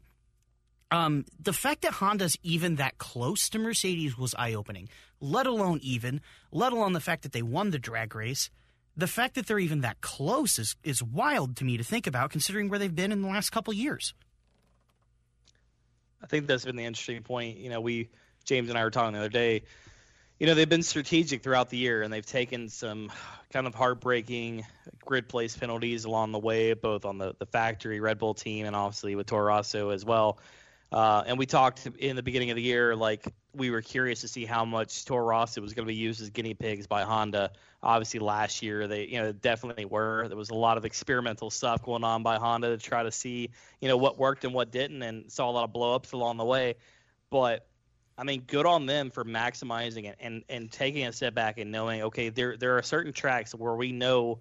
Um, the fact that Honda's even that close to Mercedes was eye opening. Let alone even, let alone the fact that they won the drag race the fact that they're even that close is is wild to me to think about, considering where they've been in the last couple years. I think that's been the interesting point. You know, we James and I were talking the other day. You know, they've been strategic throughout the year, and they've taken some kind of heartbreaking grid place penalties along the way, both on the the factory Red Bull team and obviously with Toro Rosso as well. Uh, and we talked in the beginning of the year, like we were curious to see how much Toro Rosso was going to be used as guinea pigs by Honda. Obviously, last year they, you know, definitely were. There was a lot of experimental stuff going on by Honda to try to see, you know, what worked and what didn't, and saw a lot of blowups along the way. But I mean, good on them for maximizing it and and taking a step back and knowing, okay, there there are certain tracks where we know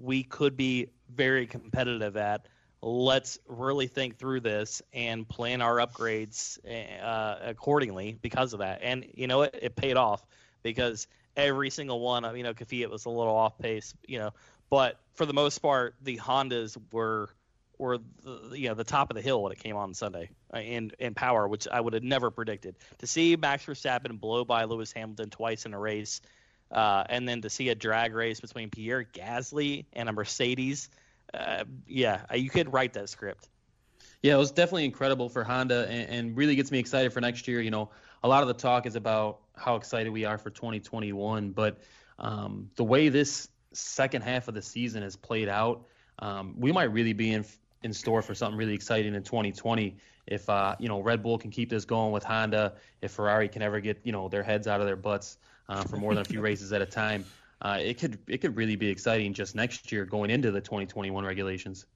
we could be very competitive at. Let's really think through this and plan our upgrades uh, accordingly because of that. And you know it, it paid off because every single one, you know, Kvyat was a little off pace, you know, but for the most part, the Hondas were were the, you know the top of the hill when it came on Sunday uh, in in power, which I would have never predicted. To see Max Verstappen blow by Lewis Hamilton twice in a race, uh, and then to see a drag race between Pierre Gasly and a Mercedes uh, yeah, uh, you could write that script. Yeah, it was definitely incredible for Honda, and, and, really gets me excited for next year. You know, a lot of the talk is about how excited we are for 2021, but um, the way this second half of the season has played out, um, we might really be in in store for something really exciting in 2020 if uh, you know Red Bull can keep this going with Honda, if Ferrari can ever get you know their heads out of their butts uh, for more than a few (laughs) races at a time uh, it could it could really be exciting just next year going into the 2021 regulations.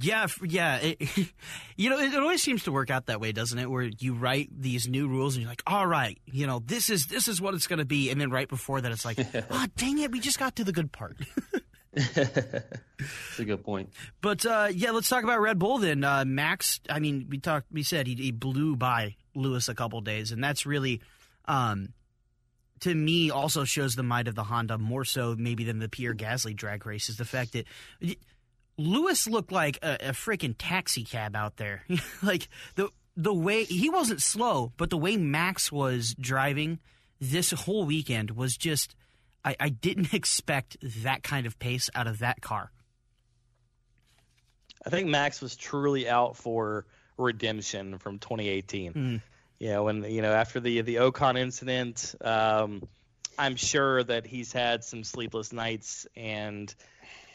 Yeah, yeah. (laughs) It, you know, it, always seems to work out that way, doesn't it? Where you write these new rules and you're like, "All right, you know, this is this is what it's going to be," and then right before that, it's like, (laughs) "Ah, oh, dang it, we just got to the good part." That's a good point. But uh, yeah, let's talk about Red Bull then. Uh, Max, I mean, we talked, we said he, he blew by Lewis a couple days, and that's really, um, to me, also shows the might of the Honda more so maybe than the Pierre Gasly drag race. Is the fact that Lewis looked like a, a freaking taxi cab out there, (laughs) like the the way he wasn't slow, but the way Max was driving this whole weekend was just I, I didn't (laughs) expect that kind of pace out of that car. I think Max was truly out for redemption from 2018. Mm. You know, when you know after the the Ocon incident, um, I'm sure that he's had some sleepless nights and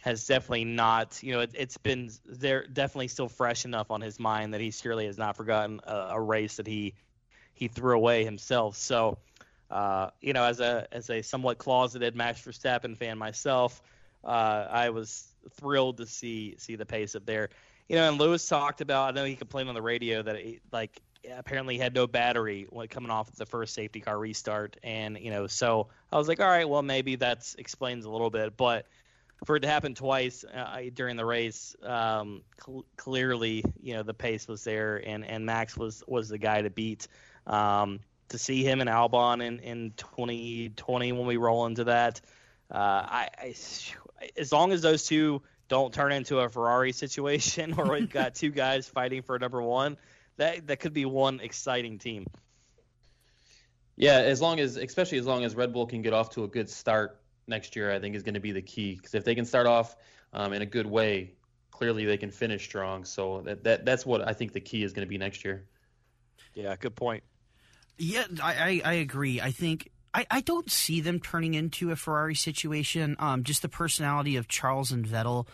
has definitely not. You know, it, has been there definitely still fresh enough on his mind that he surely has not forgotten a, a race that he he threw away himself. So uh, you know, as a as a somewhat closeted Max Verstappen fan myself, uh, I was thrilled to see see the pace up there. You know, and Lewis talked about. I know he complained on the radio that he, like apparently had no battery when coming off the first safety car restart, and you know, so I was like, all right, well maybe that explains a little bit, but for it to happen twice uh, during the race, um, cl- clearly, you know, the pace was there, and, and Max was was the guy to beat. Um, to see him in Albon in, in 2020 when we roll into that. Uh, I, I, as long as those two don't turn into a Ferrari situation (laughs) where we've got two guys fighting for number one, that that could be one exciting team. Yeah, as long as, especially as long as Red Bull can get off to a good start next year, I think is going to be the key. Because if they can start off um, in a good way, clearly they can finish strong. So that, that that's what I think the key is going to be next year. Yeah, good point. Yeah, I, I, I agree. I think I, I don't see them turning into a Ferrari situation. Um, just the personality of Charles and Vettel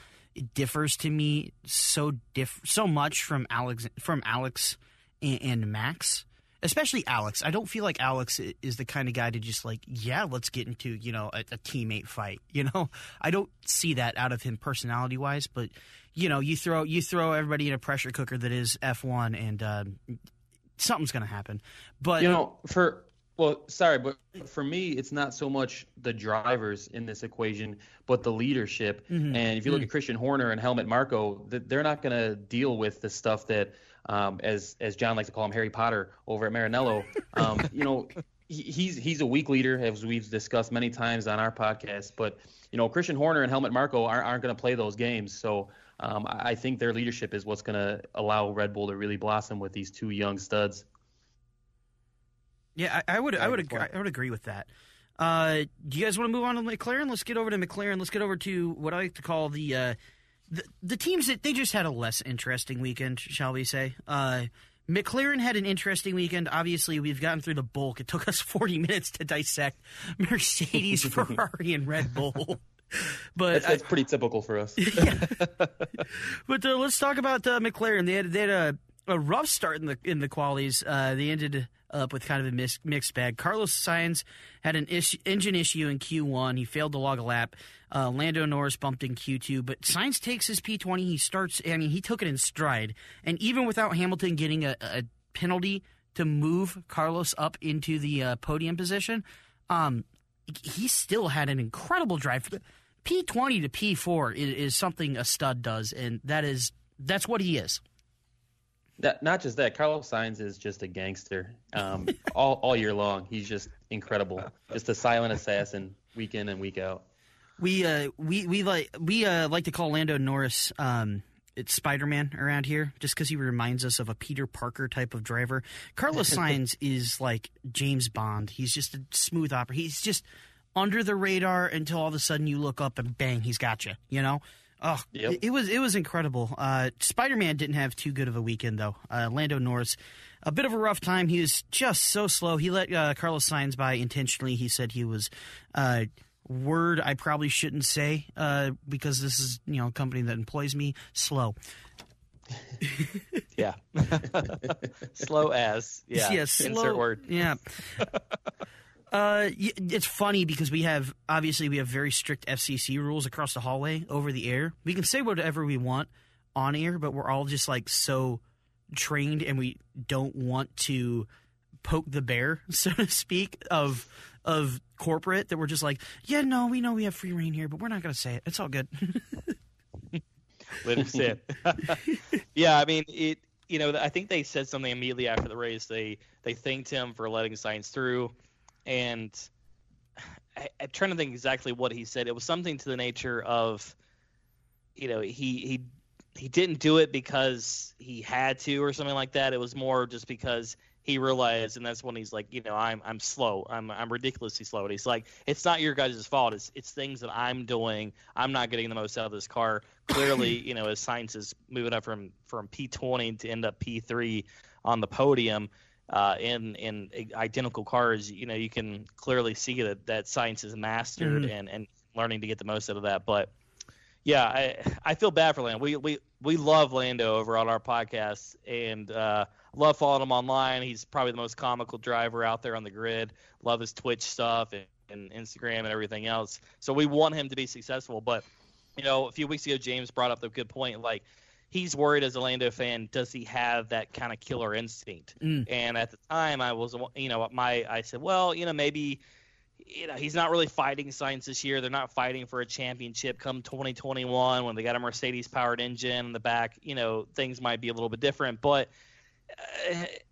differs to me so diff so much from Alex from Alex and, and, Max, especially Alex. I don't feel like Alex is the kind of guy to just like, yeah, let's get into you know a, a teammate fight. (laughs) You know, I don't see that out of him personality wise. But you know, you throw you throw everybody in a pressure cooker that is F one, and uh, something's going to happen. But you know, for well, sorry, but for me, it's not so much the drivers in this equation, but the leadership. Mm-hmm. And if you look mm-hmm. at Christian Horner and Helmut Marko, they're not going to deal with the stuff that, um, as as Jon likes to call him, Harry Potter over at Maranello. (laughs) Um, you know, he's he's a weak leader, as we've discussed many times on our podcast. But you know, Christian Horner and Helmut Marko aren't, aren't going to play those games. So um, I think their leadership is what's going to allow Red Bull to really blossom with these two young studs. Yeah, I, I would, I would, agree, I would agree with that. Uh, do you guys want to move on to McLaren? Let's get over to McLaren. Let's get over to what I like to call the uh, the, the teams that they just had a less interesting weekend, shall we say? Uh, McLaren had an interesting weekend. Obviously, we've gotten through the bulk. It took us 40 (laughs) minutes to dissect Mercedes, (laughs) Ferrari, and Red Bull. (laughs) but that's, that's I, pretty typical for us. (laughs) yeah. But uh, let's talk about uh, McLaren. They had they had a, a rough start in the in the qualies. Uh, they ended up with kind of a mis- mixed bag. Carlos Sainz had an issue, engine issue in Q1. He failed to log a lap. Uh, Lando Norris bumped in Q2, but Sainz takes his P20. He starts. I mean, he took it in stride, and even without Hamilton getting a, a penalty to move Carlos up into the uh, podium position, um, he still had an incredible drive. P20 to P4 is, is, something a stud does, and that is that's what he is. That, not just that, Carlos Sainz is just a gangster um, (laughs) all all year long. He's just incredible, just a silent assassin, week in and week out. We uh we we like we uh like to call Lando Norris um it's Spider Man around here, just because he reminds us of a Peter Parker type of driver. Carlos (laughs) Sainz is like James Bond. He's just a smooth operator. He's just under the radar until all of a sudden you look up and bang, he's got you. You know. Oh, yep. it, it, was it was incredible. Uh, Spider Man didn't have too good of a weekend though. Uh, Lando Norris, a bit of a rough time. He was just so slow. He let uh, Carlos Sainz by intentionally. He said he was uh, word I probably shouldn't say uh, because this is you know a company that employs me. Slow. (laughs) yeah. (laughs) slow as. Yeah. Yeah. Slow, Insert word. Yeah. Uh, it's funny because we have obviously we have very strict FCC rules across the hallway over the air. We can say whatever we want on air, but we're all just like so trained and we don't want to poke the bear, (laughs) so to speak, of of corporate that we're just like, yeah, no, we know we have free reign here, but we're not going to say it. It's all good. (laughs) Let him sit. (laughs) yeah, I mean it. You know, I think they said something immediately after the race. They they thanked him for letting Sainz through, and (sighs) I, I'm trying to think exactly what he said. It was something to the nature of, you know, he he he didn't do it because he had to or something like that. It was more just because he realized, and that's when he's like, you know, I'm I'm slow. I'm I'm ridiculously slow. And he's like, it's not your guys' fault. It's it's things that I'm doing. I'm not getting the most out of this car. Clearly, (clears throat) you know, as Sainz is moving up from from P20 to end up P3 on the podium. Uh, in in identical cars, you know, you can clearly see that that Sainz is mastered Mhm. and and learning to get the most out of that. But yeah, I I feel bad for Lando. We we we love Lando over on our podcast and uh, love following him online. He's probably the most comical driver out there on the grid. Love his Twitch stuff and, and Instagram and everything else. So we want him to be successful. But you know, a few weeks ago, James brought up the good point. Like he's worried as a Lando fan, does he have that kind of killer instinct? Mm. And at the time, I was, you know, my I said, well, you know, maybe you know, he's not really fighting Sainz this year. They're not fighting for a championship come 2021 when they got a Mercedes powered engine in the back. You know, things might be a little bit different. But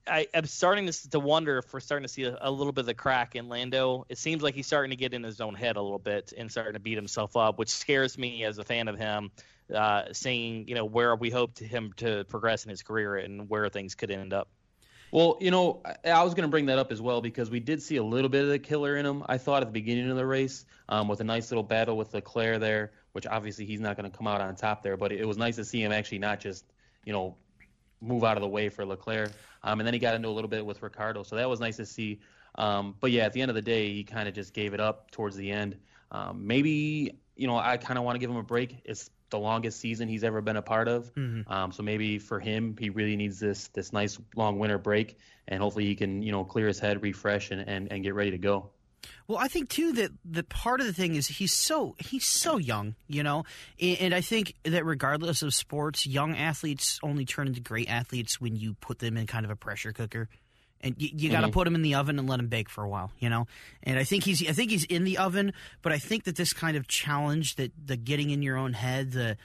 I, I'm starting to, to wonder if we're starting to see a, a little bit of the crack in Lando. It seems like he's starting to get in his own head a little bit and starting to beat himself up, which scares me as a fan of him. Uh, seeing you know where we hope to him to progress in his career and where things could end up. Well, you know, I, was going to bring that up as well because we did see a little bit of the killer in him. I thought at the beginning of the race, um, with a nice little battle with Leclerc there, which obviously he's not going to come out on top there, but it was nice to see him actually not just, you know, move out of the way for Leclerc. Um, and then he got into a little bit with Ricciardo, so that was nice to see. Um, but yeah, at the end of the day, he kind of just gave it up towards the end. Um, maybe, you know, I kind of want to give him a break. It's the longest season he's ever been a part of. Mhm. Um, so maybe for him, he really needs this this nice long winter break, and hopefully he can you know clear his head, refresh, and and, and get ready to go. Well, I think too that the part of the thing is he's so he's so young, you know, and, and I think that regardless of sports, young athletes only turn into great athletes when you put them in kind of a pressure cooker, and you, you got to put them in the oven and let them bake for a while, you know. And I think he's I think he's in the oven, but I think that this kind of challenge that the getting in your own head, the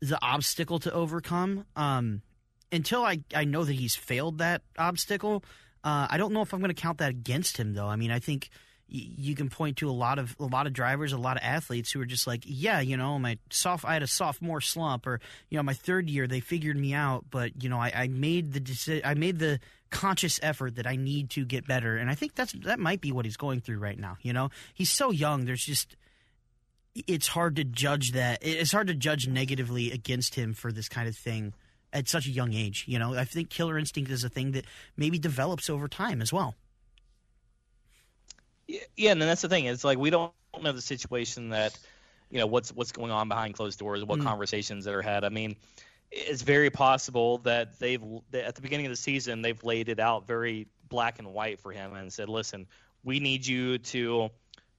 the obstacle to overcome, um, until I I know that he's failed that obstacle, uh, I don't know if I'm going to count that against him though. I mean, I think you can point to a lot of a lot of drivers, a lot of athletes who are just like, yeah, you know, my soft, I had a sophomore slump, or you know, my third year they figured me out, but you know, I, I made the deci- I made the conscious effort that I need to get better, and I think that's that might be what he's going through right now. You know, he's so young. There's just it's hard to judge that. It's hard to judge negatively against him for this kind of thing at such a young age. You know, I think killer instinct is a thing that maybe develops over time as well. Yeah, and then that's the thing. It's like we don't know the situation that you know what's what's going on behind closed doors, what Mm. conversations that are had. I mean, it's very possible that they've at the beginning of the season they've laid it out very black and white for him and said, "Listen, we need you to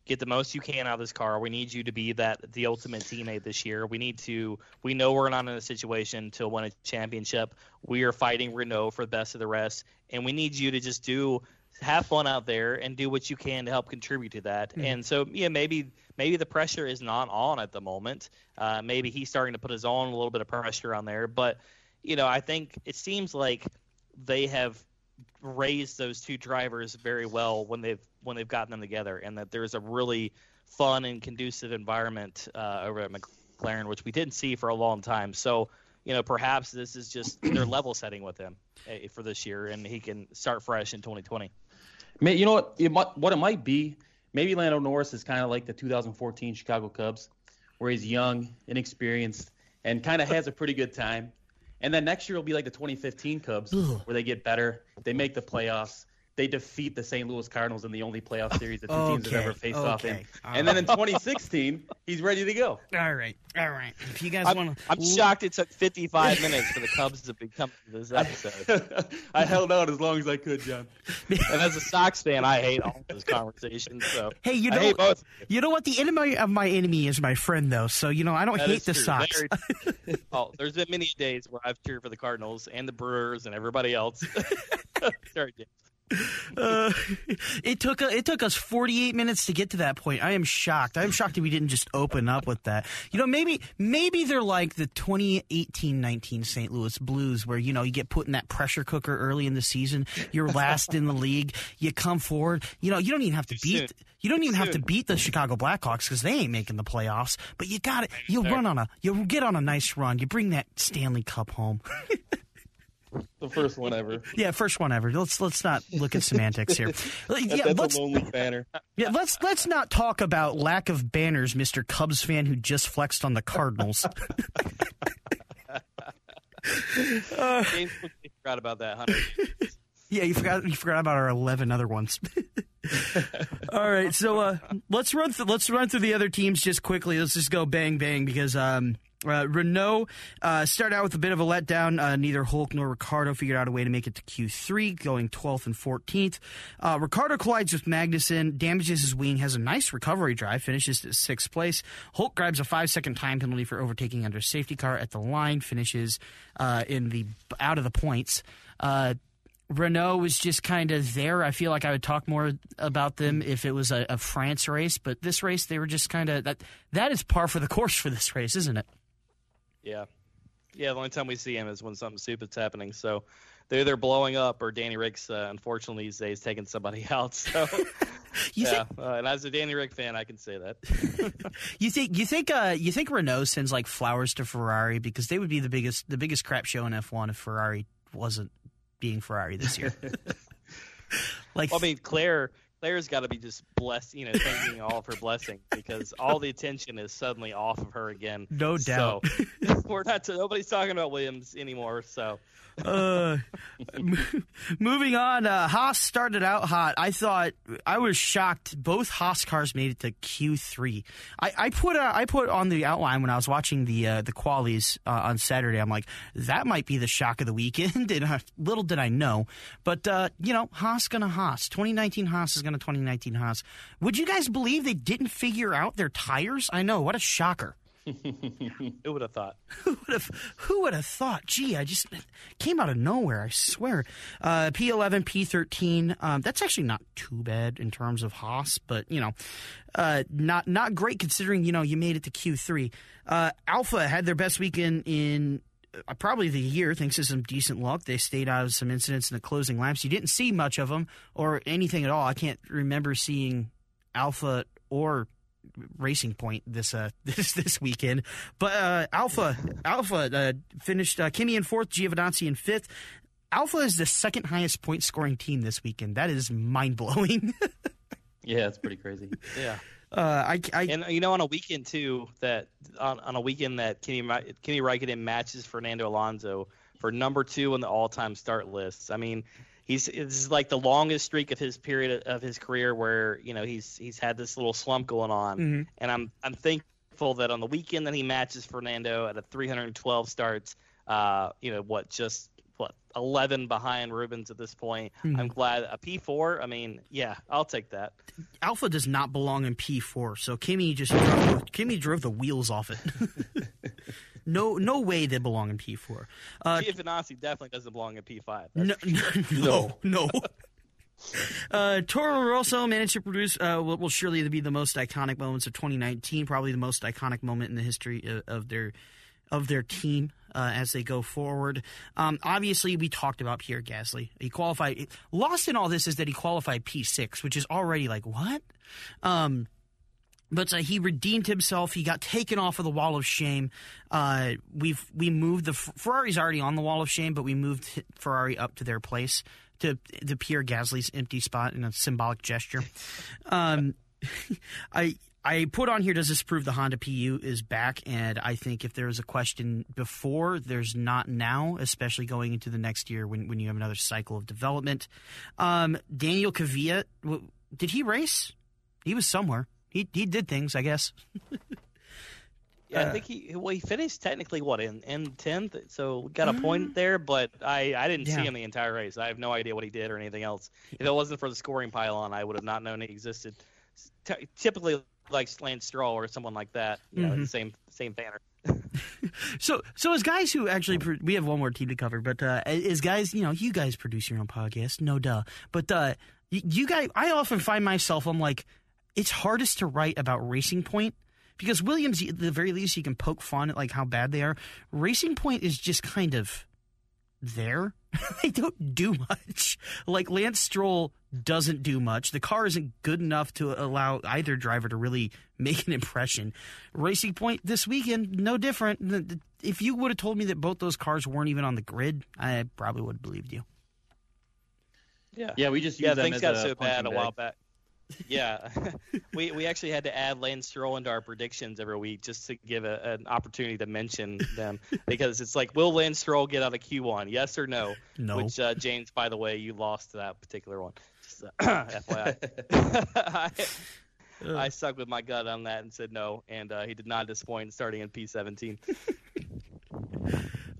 get the most you can out of this car. We need you to be that the ultimate teammate this year. We need to. We know we're not in a situation to win a championship. We are fighting Renault for the best of the rest, and we need you to just do." Have fun out there and do what you can to help contribute to that. Mhm. And so, yeah, maybe maybe the pressure is not on at the moment. Uh, maybe he's starting to put his own a little bit of pressure on there. But you know, I think it seems like they have raised those two drivers very well when they've when they've gotten them together, and that there's a really fun and conducive environment uh, over at McLaren, which we didn't see for a long time. So. You know, perhaps this is just their level setting with him uh, for this year, and he can start fresh in 2020. May, you know what? It might, what it might be, maybe Lando Norris is kind of like the 2014 Chicago Cubs, where he's young, inexperienced, and kind of has a pretty good time. And then next year will be like the 2015 Cubs, where they get better, they make the playoffs, they defeat the St. Louis Cardinals in the only playoff series that two teams have ever faced off in. okay, all And then in (laughs) 2016, he's ready to go. All right, all right. If you guys I'm, want I'm shocked it took 55 minutes for the Cubs to become this episode. (laughs) I held out as long as I could, Jon. and as a Sox fan, I hate all those conversations. So Hey, you I know, hate both. you. you know what? The enemy of my enemy is my friend, though. So you know, I don't That hate the true. Sox. Very- (laughs) oh, there's been many days where I've cheered for the Cardinals and the Brewers and everybody else. Sorry, James. Uh, (laughs) it took it took us 48 minutes to get to that point. I am shocked. I am shocked that we didn't just open up with that. You know, maybe maybe they're like the 2018-19 St. Louis Blues, where you know you get put in that pressure cooker early in the season. You're last in the league. You come forward. You know, you don't even have to beat. You don't even have to beat the Chicago Blackhawks because they ain't making the playoffs. But you got it. You run on a. You get on a nice run. You bring that Stanley Cup home. (laughs) the first one ever. Yeah, first one ever. Let's let's not look at semantics here. (laughs) yeah, That's let's, a lonely banner. Yeah, let's let's not talk about lack of banners, Mister Cubs fan who just flexed on the Cardinals. (laughs) uh, James forgot about that, Hunter. (laughs) Yeah, you forgot you forgot about our eleven other ones. All right, so uh, let's run th- let's run through the other teams just quickly. Let's just go bang bang because um, uh, Renault uh, started out with a bit of a letdown. Uh, neither Hulk nor Ricciardo figured out a way to make it to Q3, going 12th and 14th. Uh, Ricciardo collides with Magnussen, damages his wing, has a nice recovery drive, finishes at sixth place. Hulk grabs a five second time penalty for overtaking under safety car at the line, finishes uh, in the out of the points. Uh, Renault was just kind of there. I feel like I would talk more about them if it was a, a France race, but this race they were just kind of that. That is par for the course for this race, isn't it? Yeah, yeah. The only time we see him is when something stupid's happening. So they're either blowing up or Danny Rick's uh, unfortunately these days taking somebody (laughs) out. So. (laughs) yeah, think, uh, and as a Danny Rick fan, I can say that. (laughs) you think you think uh, you think Renault sends like flowers to Ferrari because they would be the biggest the biggest crap show in F one if Ferrari wasn't being Ferrari this year. like, well, I mean, Claire Claire's got to be just blessed, you know, thanking all of her blessings because all the attention is suddenly off of her again. No doubt. So (laughs) we're not. Nobody's talking about Williams anymore. So uh, moving on, uh, Haas started out hot. I thought I was shocked. Both Haas cars made it to Q three. I, I, put uh, I put on the outline when I was watching the uh, the qualies uh, on Saturday. I'm like, that might be the shock of the weekend. (laughs) and uh, little did I know, but uh, you know, Haas gonna Haas. 2019 Haas is gonna 2019 Haas. Would you guys believe they didn't figure out their tires? I know. What a shocker. (laughs) who would have thought? Who would have? Who would have thought? Gee, I just came out of nowhere. I swear. Uh, P11, P13. Um, that's actually not too bad in terms of Haas, but you know, uh, not not great considering you know you made it to Q3. Uh, Alfa had their best weekend in probably the year thanks to some decent luck. They stayed out of some incidents in the closing laps. You didn't see much of them or anything at all. I can't remember seeing Alfa or Racing Point this uh (laughs) this this weekend. But uh, Alfa Alfa uh, finished uh, Kimi in fourth, Giovinazzi in fifth. Alfa is the second highest point scoring team this weekend. That is mind blowing. (laughs) yeah, it's pretty crazy. Yeah. Uh, I, I, and you know on a weekend too that on, on a weekend that Kimi Kimi Raikkonen matches Fernando Alonso for number two on the all time start lists. I mean, he's this is like the longest streak of his period of his career where you know he's he's had this little slump going on, mm-hmm. and I'm I'm thankful that on the weekend that he matches Fernando at a 312 starts, uh, you know what just what 11 behind Rubens at this point. Mm-hmm. I'm glad a P4. I mean, yeah, I'll take that. Alfa does not belong in P4, so Kimi just drove, Kimi drove the wheels off it. (laughs) no, no way they belong in P four. Uh, Giovinazzi definitely doesn't belong in P five. (laughs) No, no, no. (laughs) Uh, Toro Rosso managed to produce uh, what will surely be the most iconic moments of 2019, probably the most iconic moment in the history of, of their of their team uh, as they go forward. Um, obviously, we talked about Pierre Gasly. He qualified. Lost in all this is that he qualified P6, which is already like what. Um, but uh, he redeemed himself. He got taken off of the wall of shame. Uh, we've we moved the Ferrari's already on the wall of shame, but we moved Ferrari up to their place to to Pierre Gasly's empty spot in a symbolic gesture. Um, (laughs) I I put on here. Does this prove the Honda PU is back? And I think if there was a question before, there's not now, especially going into the next year when when you have another cycle of development. Um, Daniel Kvyat, did he race? He was somewhere he he did things, I guess. yeah, I think he well he finished technically what in in tenth, so we got a point mm. there. But I I didn't yeah. see him the entire race. I have no idea what he did or anything else. If it wasn't for the scoring pylon, I would have not known he existed. T- typically, like Lance Stroll or someone like that, you mm-hmm. know, the same same banner. (laughs) So, so as guys who actually, pro- we have one more team to cover, but uh, as guys, you know, you guys produce your own podcast, no duh. But uh, y- you guys, I often find myself, I'm like, it's hardest to write about Racing Point because Williams, at the very least, you can poke fun at like how bad they are. Racing Point is just kind of there. (laughs) they don't do much. Like Lance Stroll doesn't do much. The car isn't good enough to allow either driver to really make an impression. Racing Point this weekend, no different. The- the- If you would have told me that both those cars weren't even on the grid, I probably would have believed you. Yeah. Yeah, we just yeah, use them things as got a so bad a while back. Yeah, (laughs) (laughs) we we actually had to add Lance Stroll into our predictions every week just to give a, an opportunity to mention them (laughs) because it's like, will Lance Stroll get out of Q1? Yes or no? No. Which uh, James, by the way, you lost to that particular one. Just, uh, (clears throat) FYI. I, I stuck with my gut on that and said no, and uh, he did not disappoint starting in P17.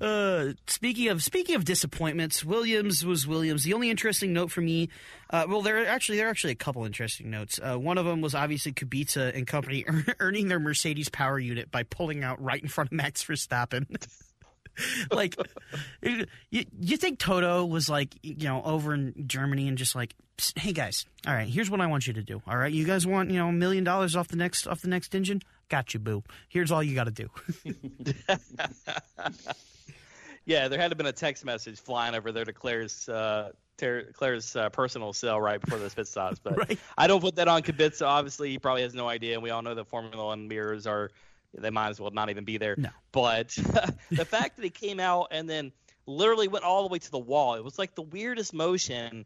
Uh, speaking of speaking of disappointments, Williams was Williams. The only interesting note for me, uh, well, there are actually there are actually a couple interesting notes. Uh, one of them was obviously Kubica and company (laughs) earning their Mercedes power unit by pulling out right in front of Max Verstappen. (laughs) like, you, you think Toto was like you know over in Germany and just like, hey guys, all right, here's what I want you to do. All right, you guys want you know a million dollars off the next off the next engine? Got you, boo. Here's all you got to do. (laughs) Yeah, there had to been a text message flying over there to Claire's uh, Ter- Claire's uh, personal cell right before those pit stops. But (laughs) Right. I don't put that on Kubica. Obviously, he probably has no idea, and we all know that Formula One mirrors are they might as well not even be there. No. But (laughs) the fact that he came out and then literally went all the way to the wall, it was like the weirdest motion.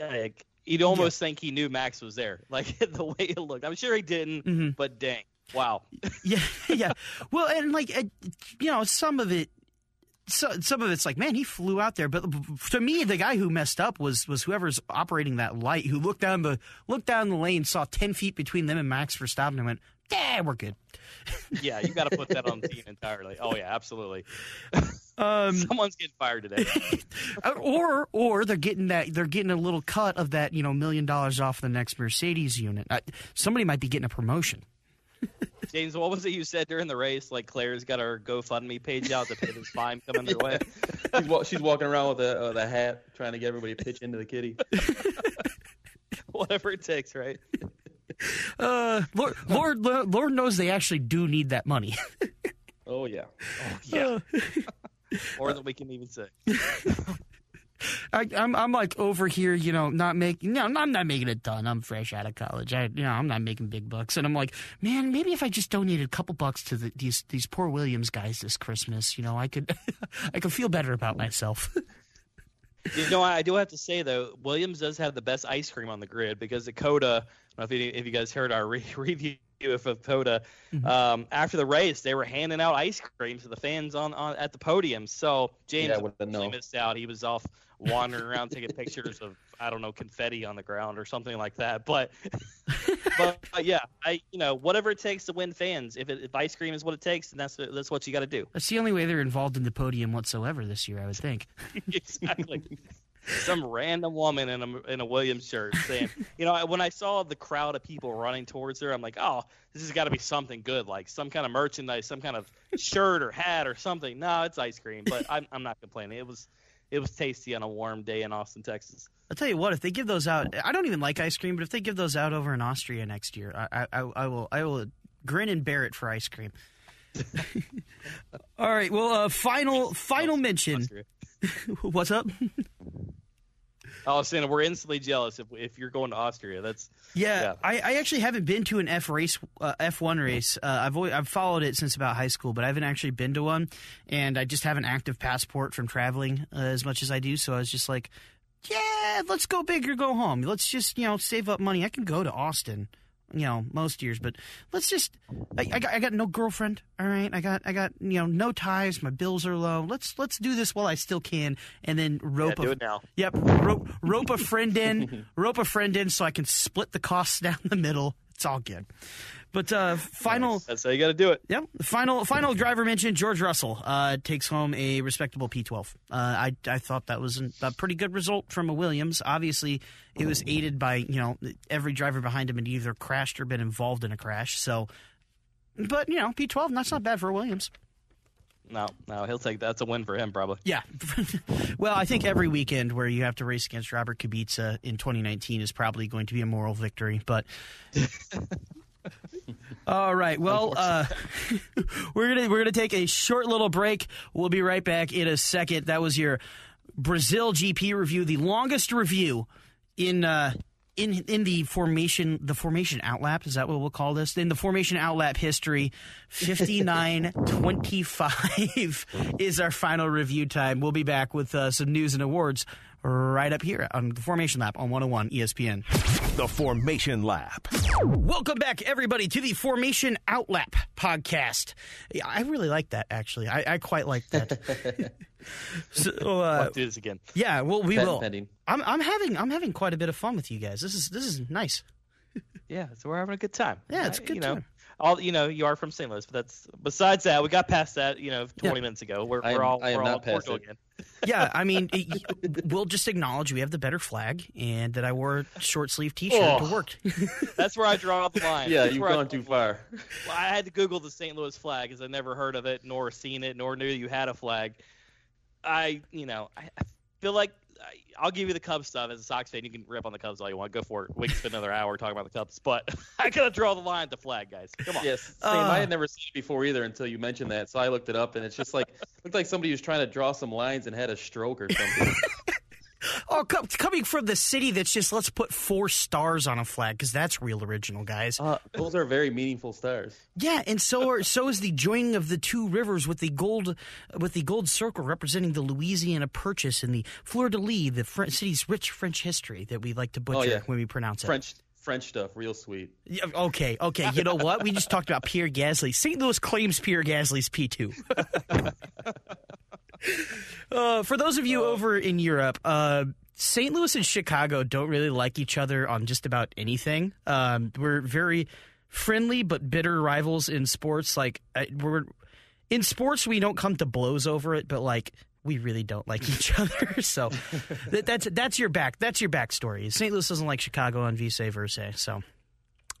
uh, Like you'd almost think he knew Max was there, (laughs) like the way it looked. I'm sure he didn't, Mm-hmm. but dang, wow. Yeah, yeah. Well, and like uh, you know, some of it, so, some of it's like, man, he flew out there. But to me, the guy who messed up was was whoever's operating that light, who looked down the looked down the lane, saw ten feet between them and Max Verstappen, and went, "Yeah, we're good." (laughs) Yeah, you got to put that on the team entirely. Oh yeah, absolutely. (laughs) Um, Someone's getting fired today. (laughs) Uh, or or they're getting that they're getting a little cut of that you know million dollars off the next Mercedes unit. Uh, somebody might be getting a promotion. (laughs) James, what was it you said during the race? Like Claire's got her GoFundMe page out to pay this fine coming their way. (laughs) she's, wa- she's walking around with a, with a hat, trying to get everybody to pitch into the kitty. (laughs) Whatever it takes, right? Uh, Lord, Lord, Lord knows they actually do need that money. Oh yeah. Yeah. More than we can even say. I, I'm I'm like over here, you know, not making no, I'm not making a ton. I'm fresh out of college. I you know, I'm not making big bucks, and I'm like, man, maybe if I just donated a couple bucks to the, these these poor Williams guys this Christmas, you know, I could (laughs) I could feel better about myself. You know, I do have to say though, Williams does have the best ice cream on the grid because at COTA. I don't know if you, if you guys heard our re- (laughs) review of COTA, um, after the race they were handing out ice cream to the fans on, on at the podium. So James Yeah, I actually missed out. He was off wandering around taking pictures of I don't know confetti on the ground or something like that. But (laughs) but, but yeah, I you know whatever it takes to win fans. If it, if ice cream is what it takes, then that's that's what you got to do. That's the only way they're involved in the podium whatsoever this year, I would think. (laughs) exactly. (laughs) Some random woman in a in a Williams shirt saying, you know, when I saw the crowd of people running towards her, I'm like, oh, this has got to be something good, like some kind of merchandise, some kind of shirt or hat or something. No, it's ice cream, but I'm I'm not complaining. It was it was tasty on a warm day in Austin, Texas. I'll tell you what, if they give those out, I don't even like ice cream, but if they give those out over in Austria next year, I I, I will I will grin and bear it for ice cream. (laughs) All right, well, uh, final final mention. (laughs) What's up? (laughs) I was saying we're instantly jealous if if you're going to Austria. That's Yeah, Yeah. I, I actually haven't been to an F race, uh, F one race. Uh, I've always, I've followed it since about high school, but I haven't actually been to one, and I just have an active passport from traveling uh, as much as I do. So I was just like, yeah, let's go big or go home. Let's just you know save up money. I can go to Austin, you know, most years, but let's just. I, I got I got no girlfriend. All right, I got I got you know no ties. My bills are low. Let's let's do this while I still can, and then rope yeah, a. Yep, rope, rope a friend in, (laughs) rope a friend in, so I can split the costs (laughs) down the middle. It's all good. But uh, final, That's how you got to do it. yep, final, final driver mention. George Russell uh, takes home a respectable P12. Uh, I I thought that was a pretty good result from a Williams. Obviously, it was aided by you know every driver behind him had either crashed or been involved in a crash. So, but you know P12, that's not bad for a Williams. no, no, he'll take that's a win for him probably. Yeah. (laughs) well, I think every weekend where you have to race against Robert Kubica in 2019 is probably going to be a moral victory. But (laughs) (laughs) all right, well, uh, (laughs) we're gonna we're gonna take a short little break. We'll be right back in a second. That was your Brazil GP review, the longest review in. Uh, in in the formation the formation outlap is that what we'll call this in the formation outlap history 5925 (laughs) is our final review time we'll be back with uh, some news and awards right up here on the formation lap on 101 espn The Formation Lap. welcome back everybody to the formation outlap podcast yeah, i really like that actually i, I quite like that (laughs) so, uh, Let's do this again. yeah well we Patent will pending. I'm, I'm having i'm having quite a bit of fun with you guys this is this is nice Yeah, so we're having a good time. Yeah, it's a good you know, time. All you know, you are from St. Louis, but that's besides that, we got past that. You know, 20 Yeah. minutes ago. We're, we're am- all we're all not cordial it. again. yeah, (laughs) I mean, it, we'll just acknowledge we have the better flag and that I wore a short sleeve T-shirt Oh. to work. (laughs) That's where I draw the line. Yeah, That's you've where I gone too far. Well, I had to Google the St. Louis flag because I never heard of it, nor seen it, nor knew you had a flag. I, you know, I, I feel like I, I'll give you the Cubs stuff as a Sox fan. You can rip on the Cubs all you want. Go for it. We can spend another hour talking about the Cubs, but (laughs) I gotta draw the line at the flag, guys. Come on. Yes, same. Uh. I had never seen it before either until you mentioned that. So I looked it up, and it's just like (laughs) looked like somebody was trying to draw some lines and had a stroke or something. (laughs) oh, co- coming from the city that's just let's put four stars on a flag because that's real original, guys. uh, those are very meaningful stars. Yeah, and so are so is the joining of the two rivers with the gold with the gold circle representing the Louisiana Purchase and the Fleur de Lis, the Fr- city's rich French history that we like to butcher yeah. when we pronounce it. French French stuff, real sweet. Yeah, okay, okay. You know what? We just talked about Pierre Gasly. St. Louis claims Pierre Gasly's P2. (laughs) uh, for those of you over in Europe, uh, St. Louis and Chicago don't really like each other on just about anything. Um, we're very friendly but bitter rivals in sports. Like uh, we're in sports, we don't come to blows over it, but like we really don't like each (laughs) other. So that, that's that's your back. That's your backstory. St. Louis doesn't like Chicago and vice versa. So.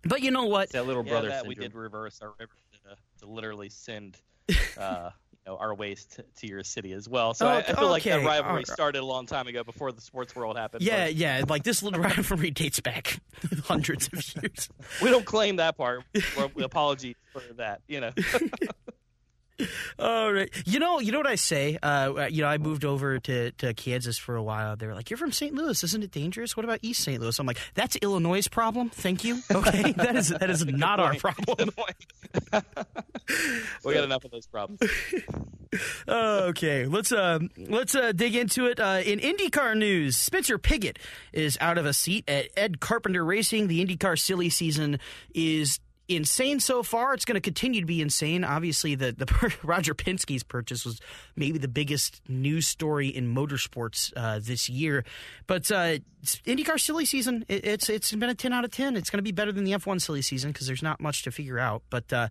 But you know what? It's that little Yeah, brother that we did reverse our river to, to literally send (laughs) uh, you know, our waste to, your city as well. So oh, I, I Okay, feel like that rivalry alright. started a long time ago before the sports world happened. Yeah, but yeah. Like this little (laughs) rivalry dates back (laughs) hundreds of years. we don't claim that part. (laughs) We apologize for that. You know, (laughs) All right. You know, you know what I say. Uh, you know, I moved over to, to Kansas for a while. They were like, "You're from St. Louis, isn't it dangerous? What about East St. Louis?" I'm like, "That's Illinois' problem. Thank you. (laughs) Okay, that is that is not our problem." (laughs) we got enough of those problems. okay, let's uh, let's uh, dig into it. Uh, in IndyCar news, Spencer Pigot is out of a seat at Ed Carpenter Racing. The IndyCar silly season is insane so far. It's going to continue to be insane. Obviously, the the (laughs) Roger Penske's purchase was maybe the biggest news story in motorsports uh, this year. But uh, IndyCar silly season, it, it's it's been a ten out of ten. It's going to be better than the F1 silly season because there's not much to figure out. But uh,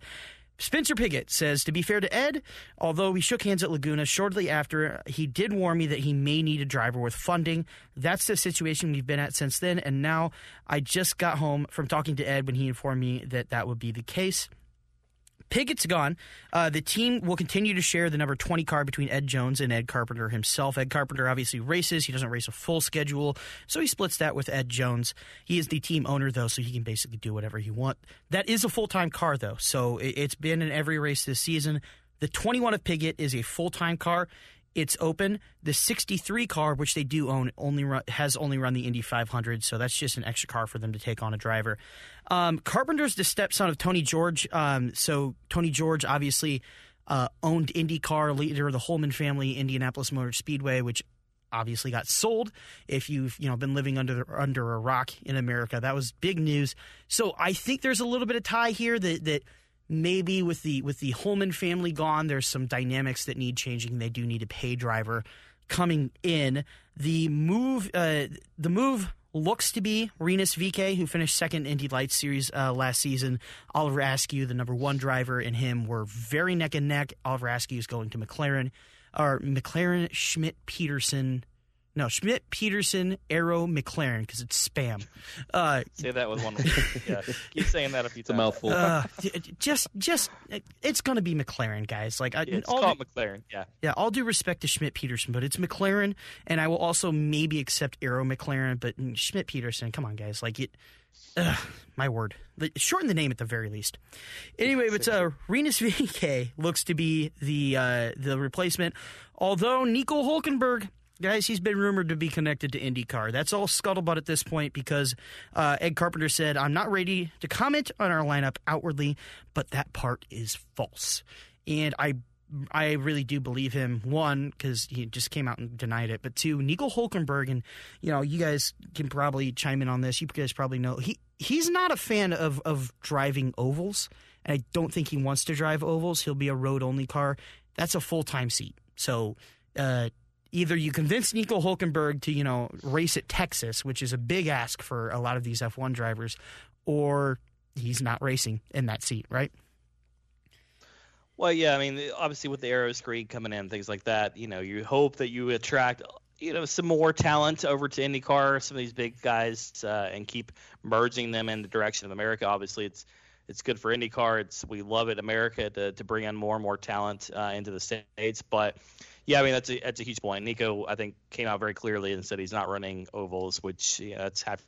Spencer Pigot says, to be fair to Ed, although we shook hands at Laguna shortly after, he did warn me that he may need a driver with funding. That's the situation we've been at since then. And now I just got home from talking to Ed when he informed me that that would be the case. Pigot's gone. Uh, the team will continue to share the number 20 car between Ed Jones and Ed Carpenter himself. Ed Carpenter obviously races. He doesn't race a full schedule, so he splits that with Ed Jones. He is the team owner, though, so he can basically do whatever he wants. That is a full time car, though, so it, it's been in every race this season. The 21 of Pigot is a full time car. It's open. The 63 car, which they do own, only run, has only run the Indy 500, so that's just an extra car for them to take on a driver. Um, Carpenter's the stepson of Tony George, um, so Tony George obviously uh, owned IndyCar, leader of the Hulman family, Indianapolis Motor Speedway, which obviously got sold. If you've you know been living under under a rock in America, that was big news. So I think there's a little bit of tie here that that maybe with the with the Hulman family gone, there's some dynamics that need changing. They do need a pay driver coming in. The move, uh, the move looks to be Rinus VeeKay, who finished second Indy Lights Series uh, last season. Oliver Askew, the number one driver, and him were very neck and neck. Oliver Askew is going to McLaren, or McLaren Schmidt Peterson. No, Schmidt, Peterson, Arrow, McLaren because it's spam. Uh, Say that with one word. (laughs) yeah, keep saying that a few It's a mouthful. uh, just, just, it's going to be McLaren, guys. Like, I, Yeah, it's all, called McLaren. Yeah. yeah, all due respect to Schmidt Peterson, but it's McLaren, and I will also maybe accept Arrow McLaren, but Schmidt Peterson, come on, guys, like it. Ugh, my word, shorten the name at the very least. Anyway, but uh, Rinus VeeKay looks to be the uh, the replacement. Although Nico Hulkenberg, guys, he's been rumored to be connected to IndyCar. That's all scuttlebutt at this point because uh, Ed Carpenter said, "I'm not ready to comment on our lineup outwardly, but that part is false." And I I really do believe him. One, because he just came out and denied it. But two, Nico Hulkenberg, and you know, you guys can probably chime in on this. You guys probably know he he's not a fan of of driving ovals, and I don't think he wants to drive ovals. He'll be a road only car. That's a full time seat. So. Uh, Either you convince Nico Hulkenberg to, you know, race at Texas, which is a big ask for a lot of these F1 drivers, or he's not racing in that seat, right? Well, yeah, I mean, obviously with the aero screen coming in, things like that, you know, you hope that you attract, you know, some more talent over to IndyCar, some of these big guys, uh, and keep merging them in the direction of America. Obviously, it's it's good for IndyCar. It's we love it, America, to to bring in more and more talent uh, into the states. But yeah, I mean that's a that's a huge point. Nico, I think, came out very clearly and said he's not running ovals, which you know, that's half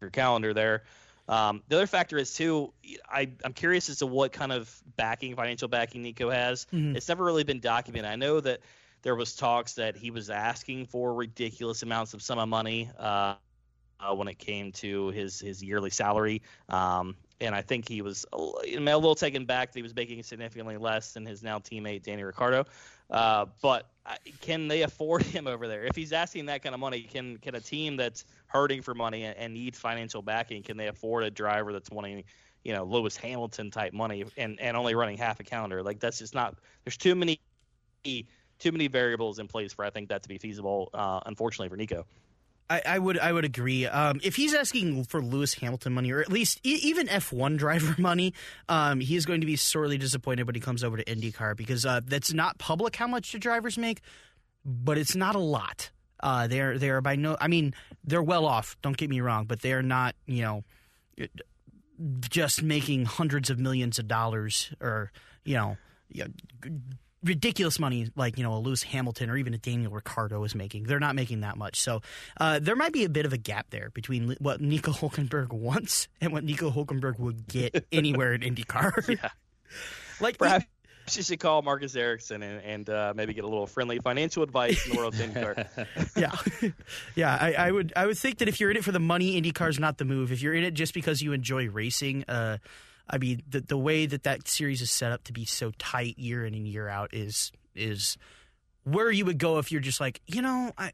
your calendar there. Um, the other factor is too. I, I'm curious as to what kind of backing, financial backing, Nico has. Mhm. It's never really been documented. I know that there was talks that he was asking for ridiculous amounts of sum of money uh, uh, when it came to his his yearly salary. Um, and I think he was a little taken back that he was making significantly less than his now teammate Danny Ricciardo. Uh, but can they afford him over there? If he's asking that kind of money, can can a team that's hurting for money and, and needs financial backing, can they afford a driver that's wanting, you know, Lewis Hamilton type money and, and only running half a calendar? Like that's just not. There's too many too many variables in place for I think that to be feasible. Uh, unfortunately for Nico. I, I would I would agree. Um, if he's asking for Lewis Hamilton money, or at least e- even F1 driver (laughs) money, um, he is going to be sorely disappointed when he comes over to IndyCar because uh, that's not public how much the drivers make, but it's not a lot. Uh, they're they're by no, I mean they're well off. Don't get me wrong, but they're not you know just making hundreds of millions of dollars or you know. Ridiculous money like you know a Lewis Hamilton or even a Daniel Ricciardo is making. They're not making that much, so uh, there might be a bit of a gap there between what Nico (laughs) Hulkenberg wants and what Nico Hulkenberg would get (laughs) anywhere in IndyCar. (laughs) Yeah. like Perhaps you should call Marcus Ericsson and, and uh, maybe get a little friendly financial advice in the world of IndyCar. yeah, yeah. I, I would I would think that if you're in it for the money, IndyCar's not the move. If you're in it just because you enjoy racing, uh, I mean the the way that that series is set up to be so tight year in and year out is is where you would go if you're just like you know I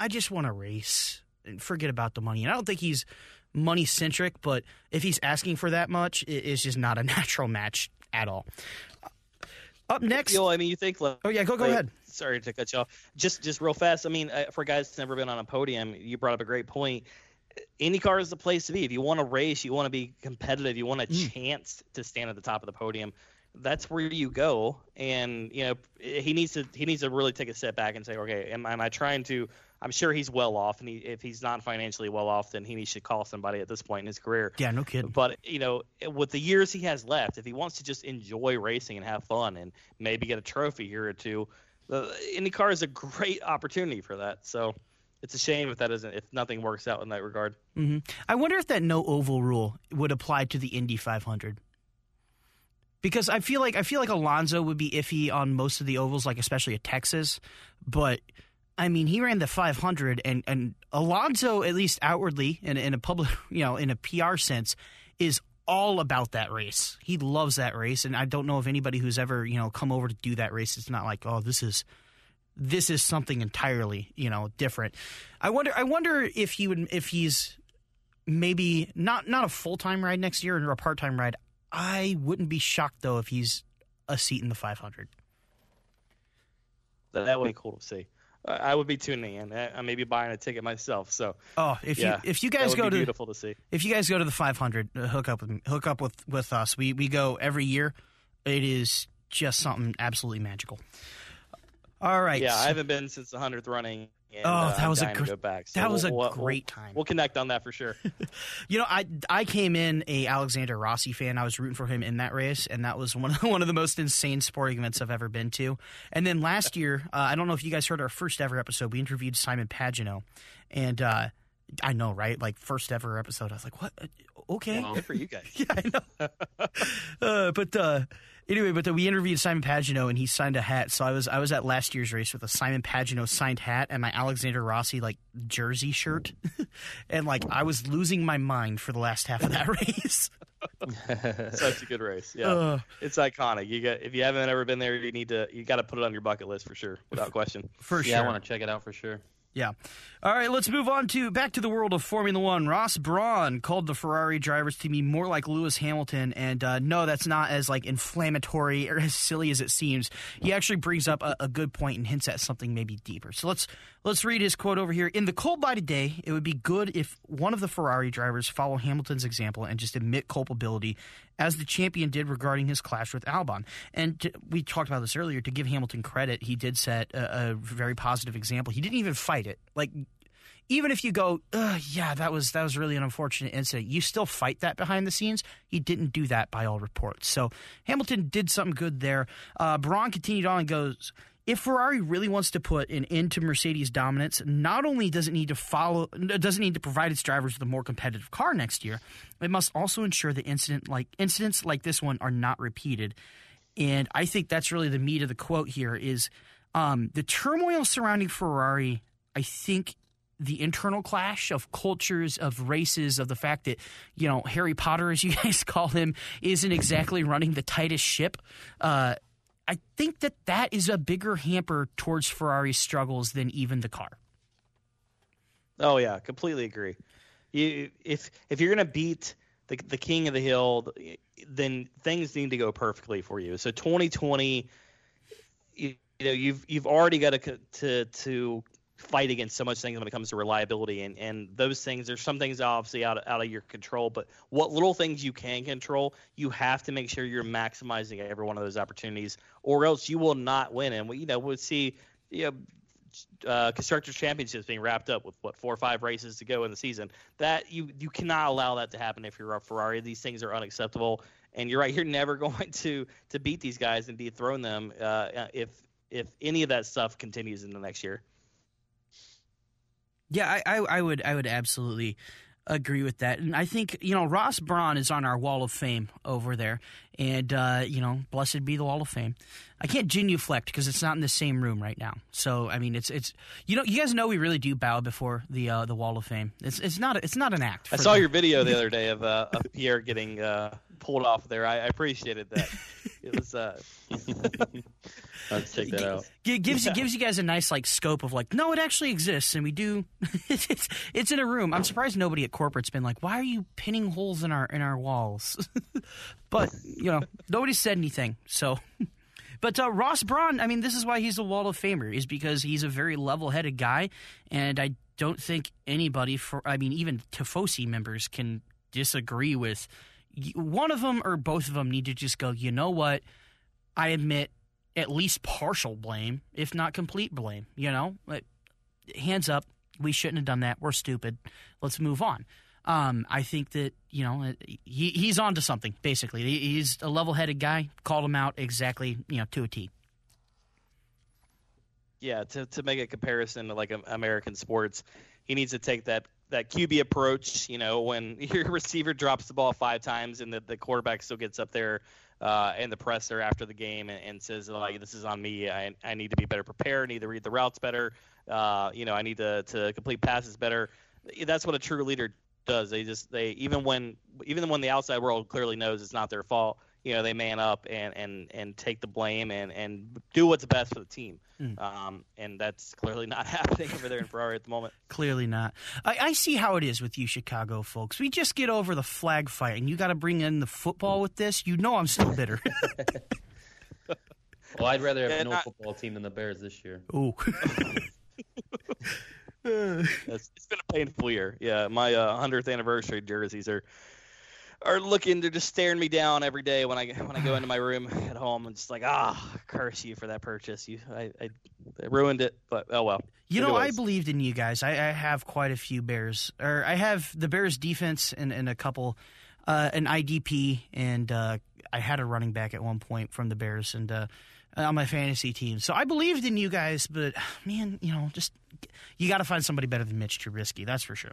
I just want to race and forget about the money. And I don't think he's money centric, but if he's asking for that much, it, it's just not a (laughs) natural match at all. Up next, You know, I mean, you think like, oh yeah, go go like- ahead. Sorry to cut you off. Just just real fast. I mean, for guys that's never been on a podium, you brought up a great point. IndyCar is the place to be. If you want to race, you want to be competitive, you want a Mm. chance to stand at the top of the podium. That's where you go. And you know, he needs to he needs to really take a step back and say, okay, am, am I trying to? I'm sure he's well off, and he, if he's not financially well off, then he needs to call somebody at this point in his career. Yeah, no kidding. But you know, with the years he has left, if he wants to just enjoy racing and have fun and maybe get a trophy here or two, the IndyCar is a great opportunity for that. So it's a shame if that isn't if nothing works out in that regard. hmm I wonder if that no oval rule would apply to the Indy 500. Because I feel like I feel like Alonso would be iffy on most of the ovals, like especially at Texas. But I mean, he ran the 500, and and Alonso, at least outwardly, in, in a public, (laughs) you know, in a PR sense, is all about that race. He loves that race, and I don't know of anybody who's ever you know come over to do that race. It's not like, oh, this is this is something entirely you know different. I wonder. I wonder if he would if he's maybe not not a full time ride next year or a part time ride. I wouldn't be shocked though if he's a seat in the 500. That, that would be cool to see. I would be tuning in. I, may be buying a ticket myself. So Oh, if yeah, you if you guys go to beautiful to see. if you guys go to the 500, uh, hook up with hook up with with us. We we go every year. It is just something absolutely magical. All right. Yeah, I haven't been since the hundredth running, And, Oh, uh, that was a gr- back. So that was we'll- a we'll- great we'll- time. We'll connect on that for sure. (laughs) You know, I I came in a Alexander Rossi fan. I was rooting for him in that race, and that was one of (laughs) one of the most insane sporting events I've ever been to. And then last year, uh, I don't know if you guys heard our first ever episode. We interviewed Simon Pagenaud, and uh, I know, right? Like first ever episode. I was like, what? Uh, Okay, Good for you guys. (laughs) yeah, I know. uh, but uh, anyway, but uh, we interviewed Simon Pagenaud, and he signed a hat. So I was I was at last year's race with a Simon Pagenaud signed hat and my Alexander Rossi like jersey shirt, (laughs) and like I was losing my mind for the last half of that (laughs) race. (laughs) Such a good race. Yeah, Uh. it's iconic. You got if you haven't ever been there, you need to. You got to put it on your bucket list for sure, without question. For yeah, sure. I want to check it out for sure. Yeah. All right, let's move on to back to the world of Formula One. Ross Brawn called the Ferrari drivers to be more like Lewis Hamilton, and uh, no, that's not as like inflammatory or as silly as it seems. He actually brings up a, a good point and hints at something maybe deeper. So let's let's read his quote over here. In the cold light of day, it would be good if one of the Ferrari drivers follow Hamilton's example and just admit culpability, as the champion did regarding his clash with Albon. And to, we talked about this earlier. To give Hamilton credit, he did set a, a very positive example. He didn't even fight it. Like even if you go, yeah, that was that was really an unfortunate incident, you still fight that behind the scenes. He didn't do that by all reports. So Hamilton did something good there. Uh, Brawn continued on and goes. If Ferrari really wants to put an end to Mercedes' dominance, not only does it need to follow, does it need to provide its drivers with a more competitive car next year, it must also ensure that incident like incidents like this one are not repeated. And I think that's really the meat of the quote here is um, the turmoil surrounding Ferrari. I think the internal clash of cultures, of races, of the fact that, you know, Harry Potter, as you (laughs) guys call him, isn't exactly running the tightest ship. Uh, I think that that is a bigger hamper towards Ferrari's struggles than even the car. Oh yeah, completely agree. You if if you're gonna beat the the king of the hill, then things need to go perfectly for you. So 2020, you, you know you've you've already got to to to fight against so much things when it comes to reliability and and those things. There's some things obviously out of, out of your control, but what little things you can control, you have to make sure you're maximizing every one of those opportunities, or else you will not win. And we you know we'll see you know uh, constructors championships being wrapped up with what four or five races to go in the season. That you you cannot allow that to happen if you're a Ferrari. These things are unacceptable. And you're right, (laughs) you're never going to to beat these guys and dethrone them uh, if if any of that stuff continues in the next year. Yeah, I, I, I would I would absolutely agree with that, and I think you know Ross Brawn is on our wall of fame over there, and uh, you know blessed be the wall of fame. I can't genuflect because it's not in the same room right now. So I mean, it's it's you know you guys know we really do bow before the uh, the wall of fame. It's it's not it's not an act. I saw your video the other day of, uh, of Pierre getting uh, pulled off there. I, I appreciated that. (laughs) It was. Uh, (laughs) Let's check that out. Gi- gives Yeah. you gives you guys a nice like scope of like no it actually exists and we do (laughs) it's it's in a room i'm surprised nobody at corporate's been like why are you pinning holes in our in our walls but you know nobody said anything so but uh, ross brawn i mean this is why he's a wall of famer is because he's a very level-headed guy and i don't think anybody for i mean even tifosi members can disagree with y- one of them or both of them need to just go you know what i admit at least partial blame, if not complete blame. You know, like, hands up. We shouldn't have done that. We're stupid. Let's move on. Um, I think that you know he he's on to something. Basically, he's a level-headed guy. Called him out exactly, you know, to a T. yeah, to, to make a comparison to like American sports, he needs to take that that QB approach. You know, when (laughs) your receiver drops the ball five times and the, the quarterback still gets up there uh, in the presser after the game and, and says like, "This is on me. I, I need to be better prepared. I need to read the routes better. Uh, you know, I need to to complete passes better." That's what a true leader does. They just they even when even when the outside world clearly knows it's not their fault. You know, they man up and and and take the blame and and do what's best for the team. Um, and that's clearly (laughs) not happening over there in Ferrari at the moment. Clearly not. I, I see how it is with you, Chicago folks. We just get over the flag fight, and you got to bring in the football with this. You know, I'm still bitter. (laughs) Well, I'd rather have Yeah, no not- football team than the Bears this year. Ooh. (laughs) It's, it's been a painful year. Yeah, my uh, 100th anniversary jerseys are are looking they're just staring me down every day when I when I go into my room at home and just like ah curse you for that purchase. You I, I, I ruined it but oh well. You know I believed in you guys. I, I, have quite a few Bears or I have the Bears defense and, and a couple uh, an IDP and uh, I had a running back at one point from the Bears and uh, on my fantasy team. So I believed in you guys but man you know just you got to find somebody better than Mitch Trubisky that's for sure.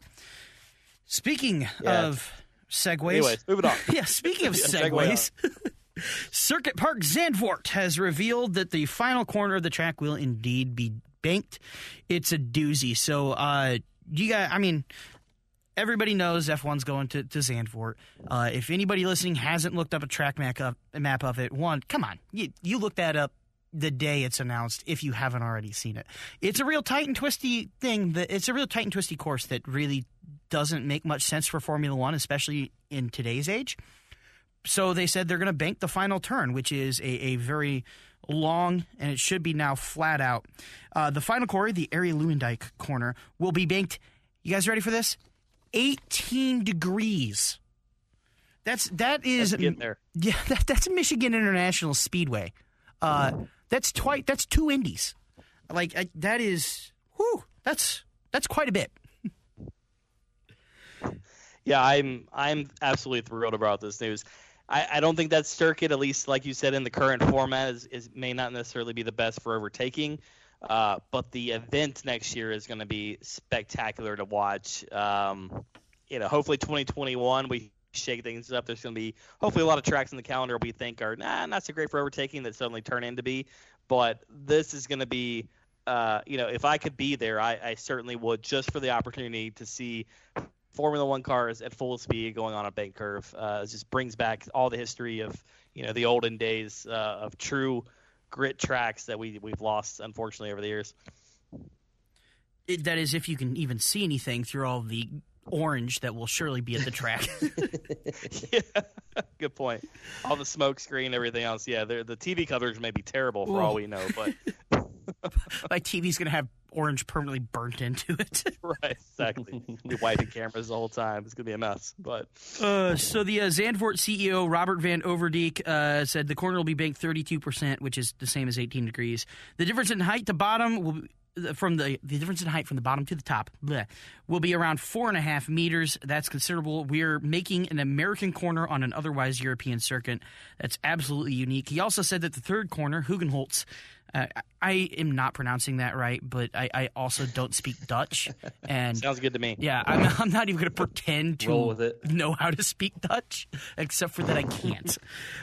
Speaking yeah. of segues. Anyways, moving on. (laughs) yeah, speaking of (laughs) yeah, segues. (laughs) Circuit Park Zandvoort has revealed that the final corner of the track will indeed be banked. It's a doozy. So, uh, you got, I mean, everybody knows F1's going to, to Zandvoort. Uh, if anybody listening hasn't looked up a track map, up, map of it, one, come on, you, you look that up the day it's announced if you haven't already seen it. It's a real tight and twisty thing. That it's a real tight and twisty course that really doesn't make much sense for Formula One, especially in today's age. So they said they're going to bank the final turn, which is a, a very long and it should be now flat out. Uh, the final corner, the Arie Luyendyk corner, will be banked. You guys ready for this? 18 degrees. That's that is there. (laughs) yeah that, that's Michigan International Speedway. Uh, that's twice that's two indies. Like I, that is whew, that's that's quite a bit yeah, I'm I'm absolutely thrilled about this news. I, I don't think that circuit, at least like you said in the current format, is, is may not necessarily be the best for overtaking. Uh, but the event next year is going to be spectacular to watch. Um, you know, hopefully 2021 we shake things up. There's going to be hopefully a lot of tracks in the calendar we think are nah, not so great for overtaking that suddenly turn into be. But this is going to be, uh, you know, if I could be there, I, I certainly would just for the opportunity to see Formula One cars at full speed going on a bank curve. Uh, it just brings back all the history of you know the olden days uh, of true grit tracks that we we've lost unfortunately over the years. That is, if you can even see anything through all the orange that will surely be at the track. (laughs) (laughs) yeah, good point. All the smoke screen, everything else. Yeah, the TV coverage may be terrible for Ooh. all we know, but (laughs) my TV's gonna have orange permanently burnt into it. right, exactly. Be wiping cameras the whole time. It's gonna be a mess. But uh, so the uh, Zandvoort CEO Robert Van Overdijk uh, said the corner will be banked 32 percent, which is the same as 18 degrees. The difference in height to bottom will. From the the difference in height from the bottom to the top bleh, will be around four and a half meters. That's considerable. We're making an American corner on an otherwise European circuit. That's absolutely unique. He also said that the third corner, Hugenholtz, uh, I am not pronouncing that right, but I, I also don't speak Dutch. And sounds good to me. Yeah, I'm, (laughs) I'm not even going to pretend to know how to speak Dutch, except for that I can't.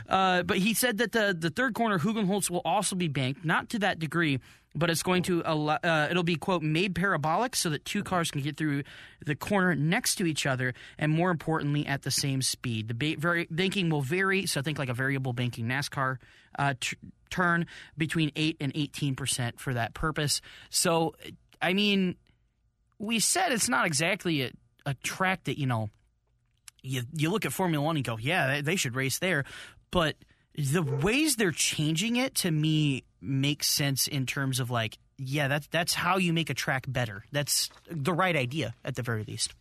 uh, but he said that the the third corner Hugenholtz will also be banked, not to that degree, but it's going to allow, uh, it'll be quote made parabolic so that two cars can get through the corner next to each other and more importantly at the same speed the ba- very, banking will vary so think like a variable banking nascar uh, t- turn between 8 and 18% for that purpose. So, I mean, we said it's not exactly a, a track that, you know, you, you look at Formula One and go, yeah, they should race there. But the ways they're changing it to me makes sense in terms of like, yeah, that's that's how you make a track better. That's the right idea at the very least.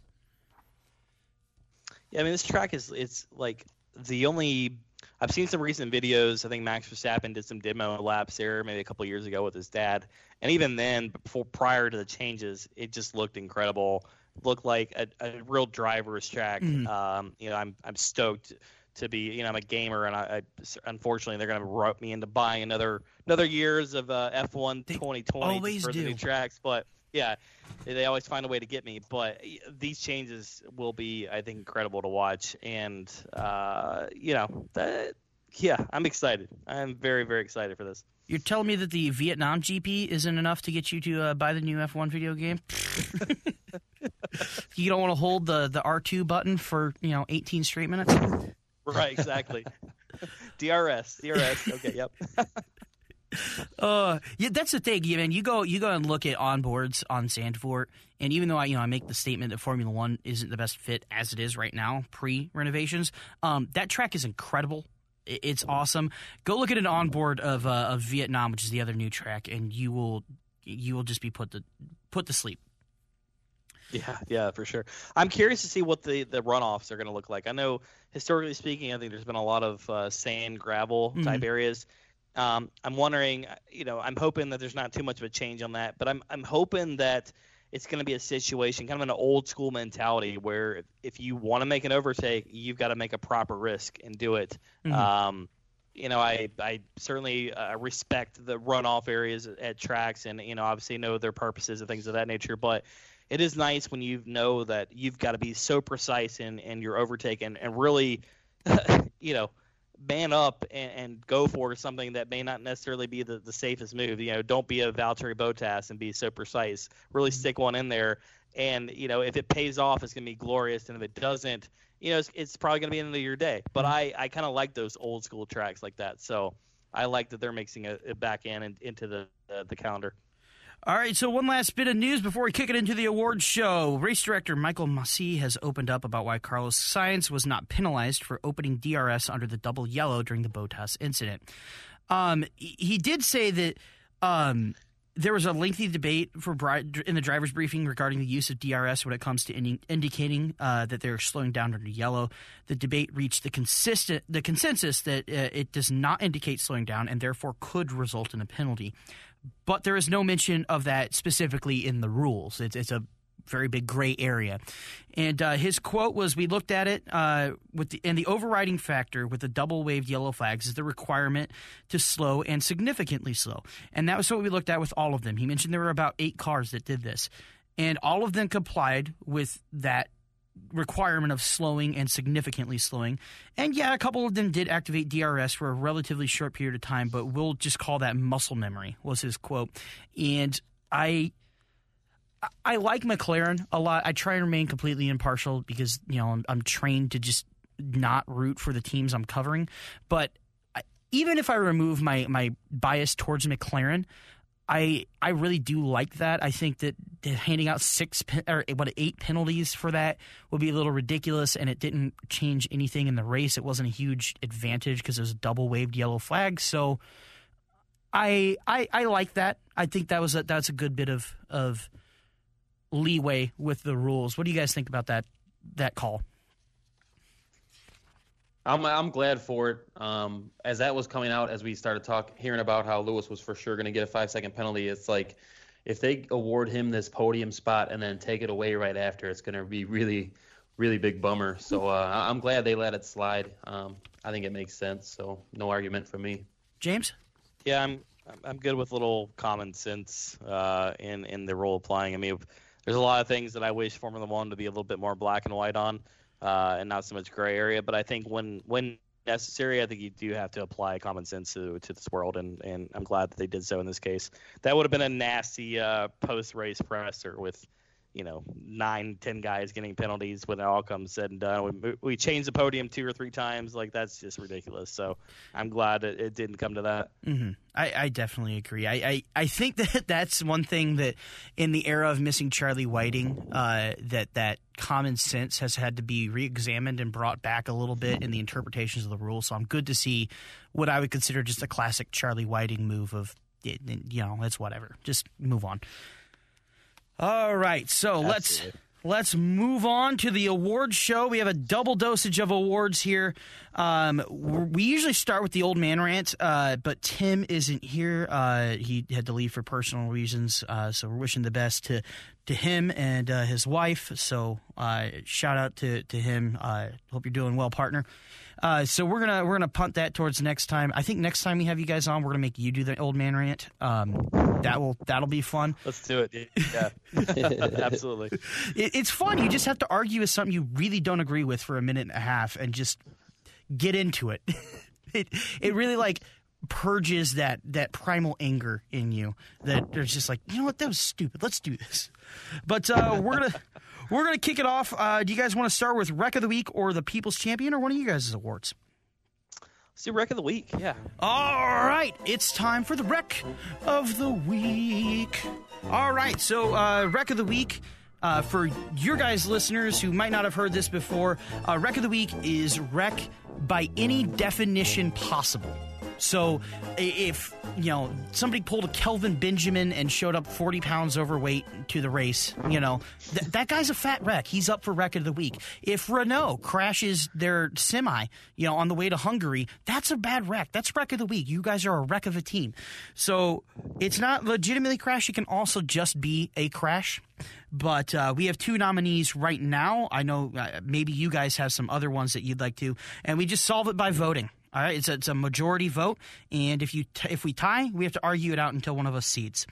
Yeah, I mean this track is it's like the only I've seen some recent videos. I think Max Verstappen did some demo laps there maybe a couple years ago with his dad, and even then, before prior to the changes, it just looked incredible. Looked like a, a real driver's track. Mm-hmm. Um, you know, I'm I'm stoked to be. You know, I'm a gamer, and I, I unfortunately they're going to rope me into buying another another years of uh, F1 they 2020 for do. the new tracks, but yeah, they always find a way to get me. But these changes will be, I think, incredible to watch. And uh, you know, that, yeah, I'm excited. I'm very, very excited for this. You're telling me that the Vietnam GP isn't enough to get you to uh, buy the new F1 video game? (laughs) you don't want to hold the, the R2 button for you know 18 straight minutes. Right, exactly. (laughs) DRS, DRS. Okay, yep. (laughs) (laughs) uh, yeah, that's the thing, man. You go, you go and look at onboards on Zandvoort, and even though I, you know, I make the statement that Formula One isn't the best fit as it is right now, pre renovations, um, that track is incredible. It's awesome. Go look at an onboard of uh, of Vietnam, which is the other new track, and you will you will just be put to put to sleep. Yeah, yeah, for sure. I'm curious to see what the, the runoffs are going to look like. I know, historically speaking, I think there's been a lot of uh, sand, gravel type Mhm. areas. Um, I'm wondering, you know, I'm hoping that there's not too much of a change on that, but I'm I'm hoping that it's going to be a situation, kind of an old school mentality, where if, you want to make an overtake, you've got to make a proper risk and do it. Mhm. Um, you know, I I certainly uh, respect the runoff areas at, at tracks, and you know, obviously know their purposes and things of that nature. But it is nice when you know that you've got to be so precise in in your overtake and and really, (laughs) you know, man up and, and go for something that may not necessarily be the, the safest move. You know, don't be a Valtteri Bottas and be so precise. Really stick one in there, and you know, if it pays off, it's gonna be glorious, and if it doesn't, you know, it's, it's probably gonna be the end of your day. But I I kind of like those old school tracks like that, so. I like that they're mixing it, back in and into the uh, the calendar. All right, so one last bit of news before we kick it into the awards show. Race director Michael Masi has opened up about why Carlos Sainz was not penalized for opening DRS under the double yellow during the Bottas incident. Um, he did say that um, there was a lengthy debate for in the driver's briefing regarding the use of DRS when it comes to indi- indicating uh, that they're slowing down under yellow. The debate reached the consistent the consensus that uh, it does not indicate slowing down and therefore could result in a penalty. But there is no mention of that specifically in the rules. It's, it's a very big gray area. And uh, his quote was, "We looked at it uh, with the, and the overriding factor with the double waved yellow flags is the requirement to slow and significantly slow, and that was what we looked at with all of them. He mentioned there were about eight cars that did this, and all of them complied with that." requirement of slowing and significantly slowing. And yeah, a couple of them did activate DRS for a relatively short period of time, but we'll just call that muscle memory was his quote. And I I like McLaren a lot. I try and remain completely impartial because, you know, I'm, I'm trained to just not root for the teams I'm covering, but I, even if I remove my my bias towards McLaren, I I really do like that. I think that handing out six or what eight penalties for that would be a little ridiculous, and it didn't change anything in the race. It wasn't a huge advantage because it was a double waved yellow flag. So I I I like that. I think that was a, that's a good bit of of leeway with the rules. What do you guys think about that that call? I'm I'm glad for it. Um, as that was coming out, as we started talk hearing about how Lewis was for sure going to get a five second penalty, it's like if they award him this podium spot and then take it away right after, it's going to be really, really big bummer. So uh, I- I'm glad they let it slide. Um, I think it makes sense. So no argument from me. James? Yeah, I'm I'm- I'm good with little common sense uh, in in the rule applying. I mean, there's a lot of things that I wish Formula One to be a little bit more black and white on, uh, and not so much gray area. But I think when when necessary, I think you do have to apply common sense to to this world, and and I'm glad that they did so in this case. That would have been a nasty uh, post race presser with. You know, nine, ten guys getting penalties when it all comes said and done. We, we changed the podium two or three times. Like that's just ridiculous. So I'm glad it, it didn't come to that. hmm I, I definitely agree. I, I, I think (laughs) that that's one thing that in the era of missing Charlie Whiting, uh, that that common sense has had to be re-examined and brought back a little bit in the interpretations of the rules. So I'm good to see what I would consider just a classic Charlie Whiting move of, you know, it's whatever. Just move on. All right, so let's let's move on to the awards show. We have a double dosage of awards here. Um, we usually start with the old man rant, uh, but Tim isn't here. Uh, he had to leave for personal reasons, uh, so we're wishing the best to to him and uh, his wife. So uh, shout out to to him. Uh, hope you're doing well, partner. Uh, so we're gonna we're gonna punt that towards next time. I think next time we have you guys on, we're gonna make you do the old man rant. Um, that will that'll be fun. Let's do it. Yeah, (laughs) (laughs) absolutely. It, it's fun. You just have to argue with something you really don't agree with for a minute and a half, and just get into it. (laughs) it it really like purges that that primal anger in you. That there's just like you know what that was stupid. Let's do this. But uh, we're gonna. We're going to kick it off. Uh, do you guys want to start with Wreck of the Week or the People's Champion or one of you guys' awards? Let's do Wreck of the Week. Yeah. All right, it's time for the Wreck of the Week. All right, so uh, Wreck of the Week. Uh, for your guys' listeners who might not have heard this before, uh, Wreck of the Week is wreck by any definition possible. So if you know somebody pulled a Kelvin Benjamin and showed up 40 pounds overweight to the race, you know th- that guy's a fat wreck. He's up for wreck of the week. If Renault crashes their semi, you know, on the way to Hungary, that's a bad wreck. That's wreck of the week. You guys are a wreck of a team. So it's not legitimately crash. It can also just be a crash. But uh, we have two nominees right now. I know uh, maybe you guys have some other ones that you'd like to, and we just solve it by voting. All right, it's a, it's a majority vote, and if you t- if we tie, we have to argue it out until one of us cedes.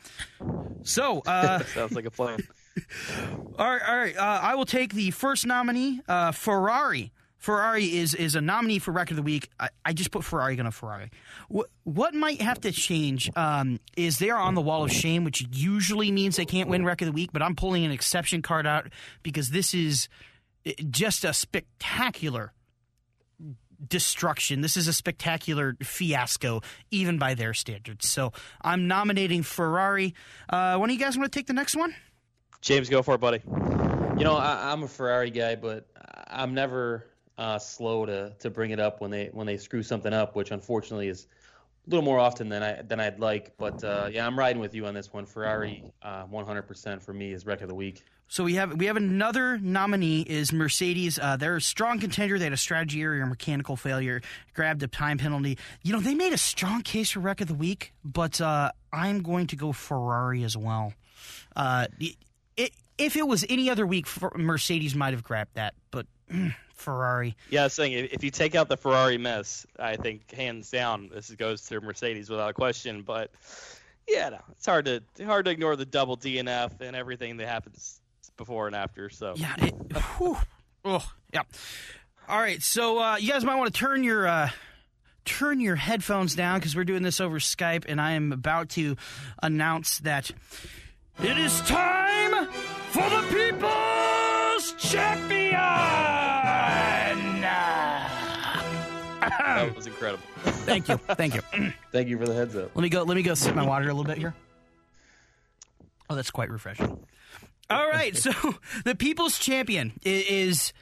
So, uh, (laughs) sounds like a plan. (laughs) all right, all right. Uh, I will take the first nominee, uh, Ferrari. Ferrari is is a nominee for record of the week. I, I just put Ferrari on a Ferrari. What, what might have to change um, is they are on the wall of shame, which usually means they can't win record of the week. But I'm pulling an exception card out because this is eh, just a spectacular destruction. This is a spectacular fiasco, even by their standards. So I'm nominating Ferrari. Uh, one of you guys want to take the next one? James, go for it, buddy. You know, I, I'm a Ferrari guy, but I'm never uh, slow to to bring it up when they when they screw something up, which unfortunately is a little more often than I than I'd like. But uh, yeah, I'm riding with you on this one. Ferrari, uh, 100% for me is wreck of the week. So we have we have another nominee is Mercedes. Uh, they're a strong contender. They had a strategy error or mechanical failure, grabbed a time penalty. You know they made a strong case for wreck of the week, but uh, I'm going to go Ferrari as well. Uh, it, if it was any other week, Mercedes might have grabbed that, but mm, Ferrari. Yeah, I was saying if you take out the Ferrari mess, I think hands down this goes to Mercedes without a question. But yeah, no, it's hard to hard to ignore the double DNF and everything that happens before and after. So yeah, it, whew, oh yeah. All right, so uh, you guys might want to turn your. Uh, turn your headphones down because we're doing this over Skype, and I am about to announce that it is time for the People's Champion! that was incredible. Thank you. Thank you. Thank you for the heads up. Let me go let me go sip my water a little bit here. Oh, that's quite refreshing. All right, so (laughs) the People's Champion is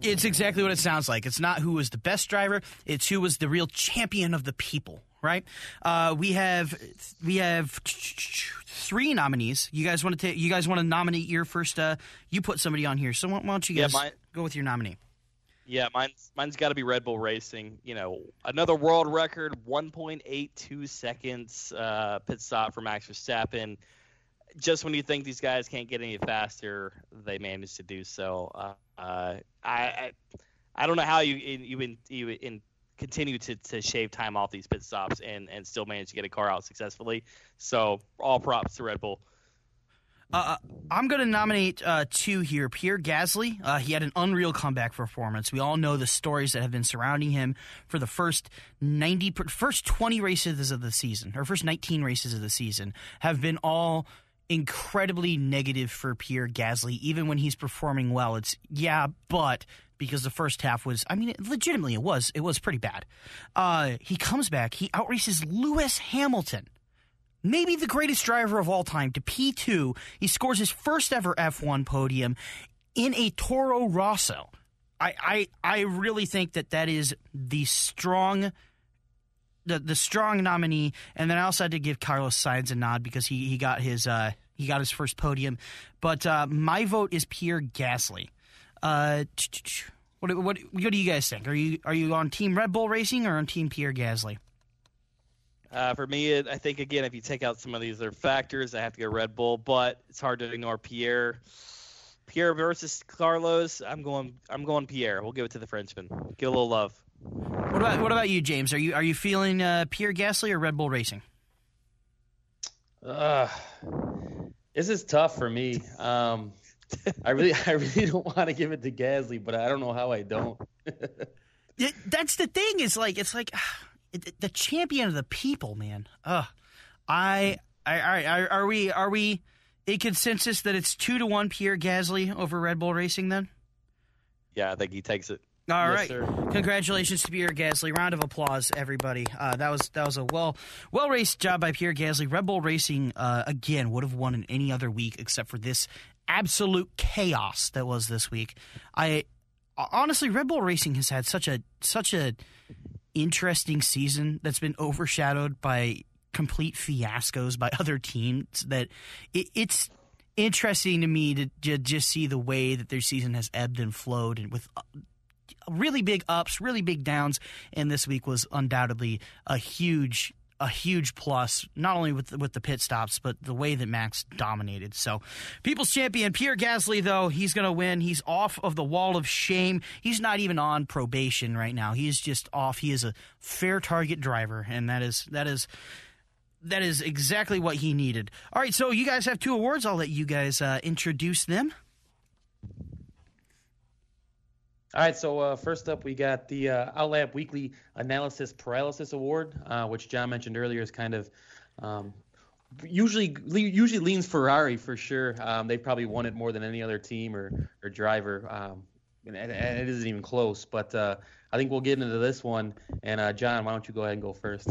it's exactly what it sounds like. It's not who was the best driver, it's who was the real champion of the people right? Uh, we have we have three nominees. You guys want to take? You guys want to nominate your first? Uh, you put somebody on here. So why don't you guys yeah, go with your nominee? Yeah, mine's mine's got to be Red Bull Racing. You know, another world record, 1.82 seconds uh, pit stop for Max Verstappen. Just when you think these guys can't get any faster, they manage to do so. Uh, uh I, I don't know how you you you in continue to, to shave time off these pit stops and, and still manage to get a car out successfully. So all props to Red Bull. Uh, uh I'm going to nominate uh, two here. Pierre Gasly, uh, he had an unreal comeback performance. We all know the stories that have been surrounding him for the first 90, first 20 races of the season, or first 19 races of the season, have been all incredibly negative for Pierre Gasly. Even when he's performing well, it's yeah, but because the first half was, I mean, legitimately it was, it was pretty bad. Uh, he comes back, he outraces Lewis Hamilton, maybe the greatest driver of all time, to P2. He scores his first ever F1 podium in a Toro Rosso. I, I, I really think that that is the strong the the strong nominee, and then I also had to give Carlos Sainz a nod because he he got his uh, he got his first podium. But uh, my vote is Pierre Gasly. Uh, what, what what do you guys think? Are you are you on Team Red Bull Racing or on Team Pierre Gasly? Uh, for me, I think again, if you take out some of these other factors, I have to go Red Bull. But it's hard to ignore Pierre. Pierre versus Carlos. I'm going. I'm going Pierre. We'll give it to the Frenchman. Give a little love. What about what about you, James? Are you are you feeling uh, Pierre Gasly or Red Bull Racing? Uh, this is tough for me. Um, I really, (laughs) I really don't want to give it to Gasly, but I don't know how I don't. (laughs) it, that's the thing. Is like it's like (sighs) it, the champion of the people, man. Uh, I, I, I, are we, are we a consensus that it's two to one Pierre Gasly over Red Bull Racing? Then, yeah, I think he takes it. All yes, right, sir. congratulations to Pierre Gasly. Round of applause, everybody. Uh, that was that was a well well raced job by Pierre Gasly. Red Bull Racing uh, again would have won in any other week except for this absolute chaos that was this week. I honestly, Red Bull Racing has had such a such a interesting season that's been overshadowed by complete fiascos by (laughs) other teams that it, it's interesting to me to, to just see the way that their season has ebbed and flowed and with really big ups, really big downs, and this week was undoubtedly a huge a huge plus, not only with with the pit stops, but the way that Max dominated. So, People's Champion Pierre Gasly, though he's going to win. He's off of the wall of shame. He's not even on probation right now. He's just off. He is a fair target driver, and that is that is that is exactly what he needed. All right, so you guys have two awards. I'll let you guys uh, introduce them. All right, so uh, first up, we got the uh, Outlap Weekly Analysis Paralysis Award, uh, which Jon mentioned earlier is kind of um, usually usually leans Ferrari for sure. Um, they probably won it more than any other team or or driver, um, and, and, it isn't even close. But uh, I think we'll get into this one. And uh, Jon, why don't you go ahead and go first?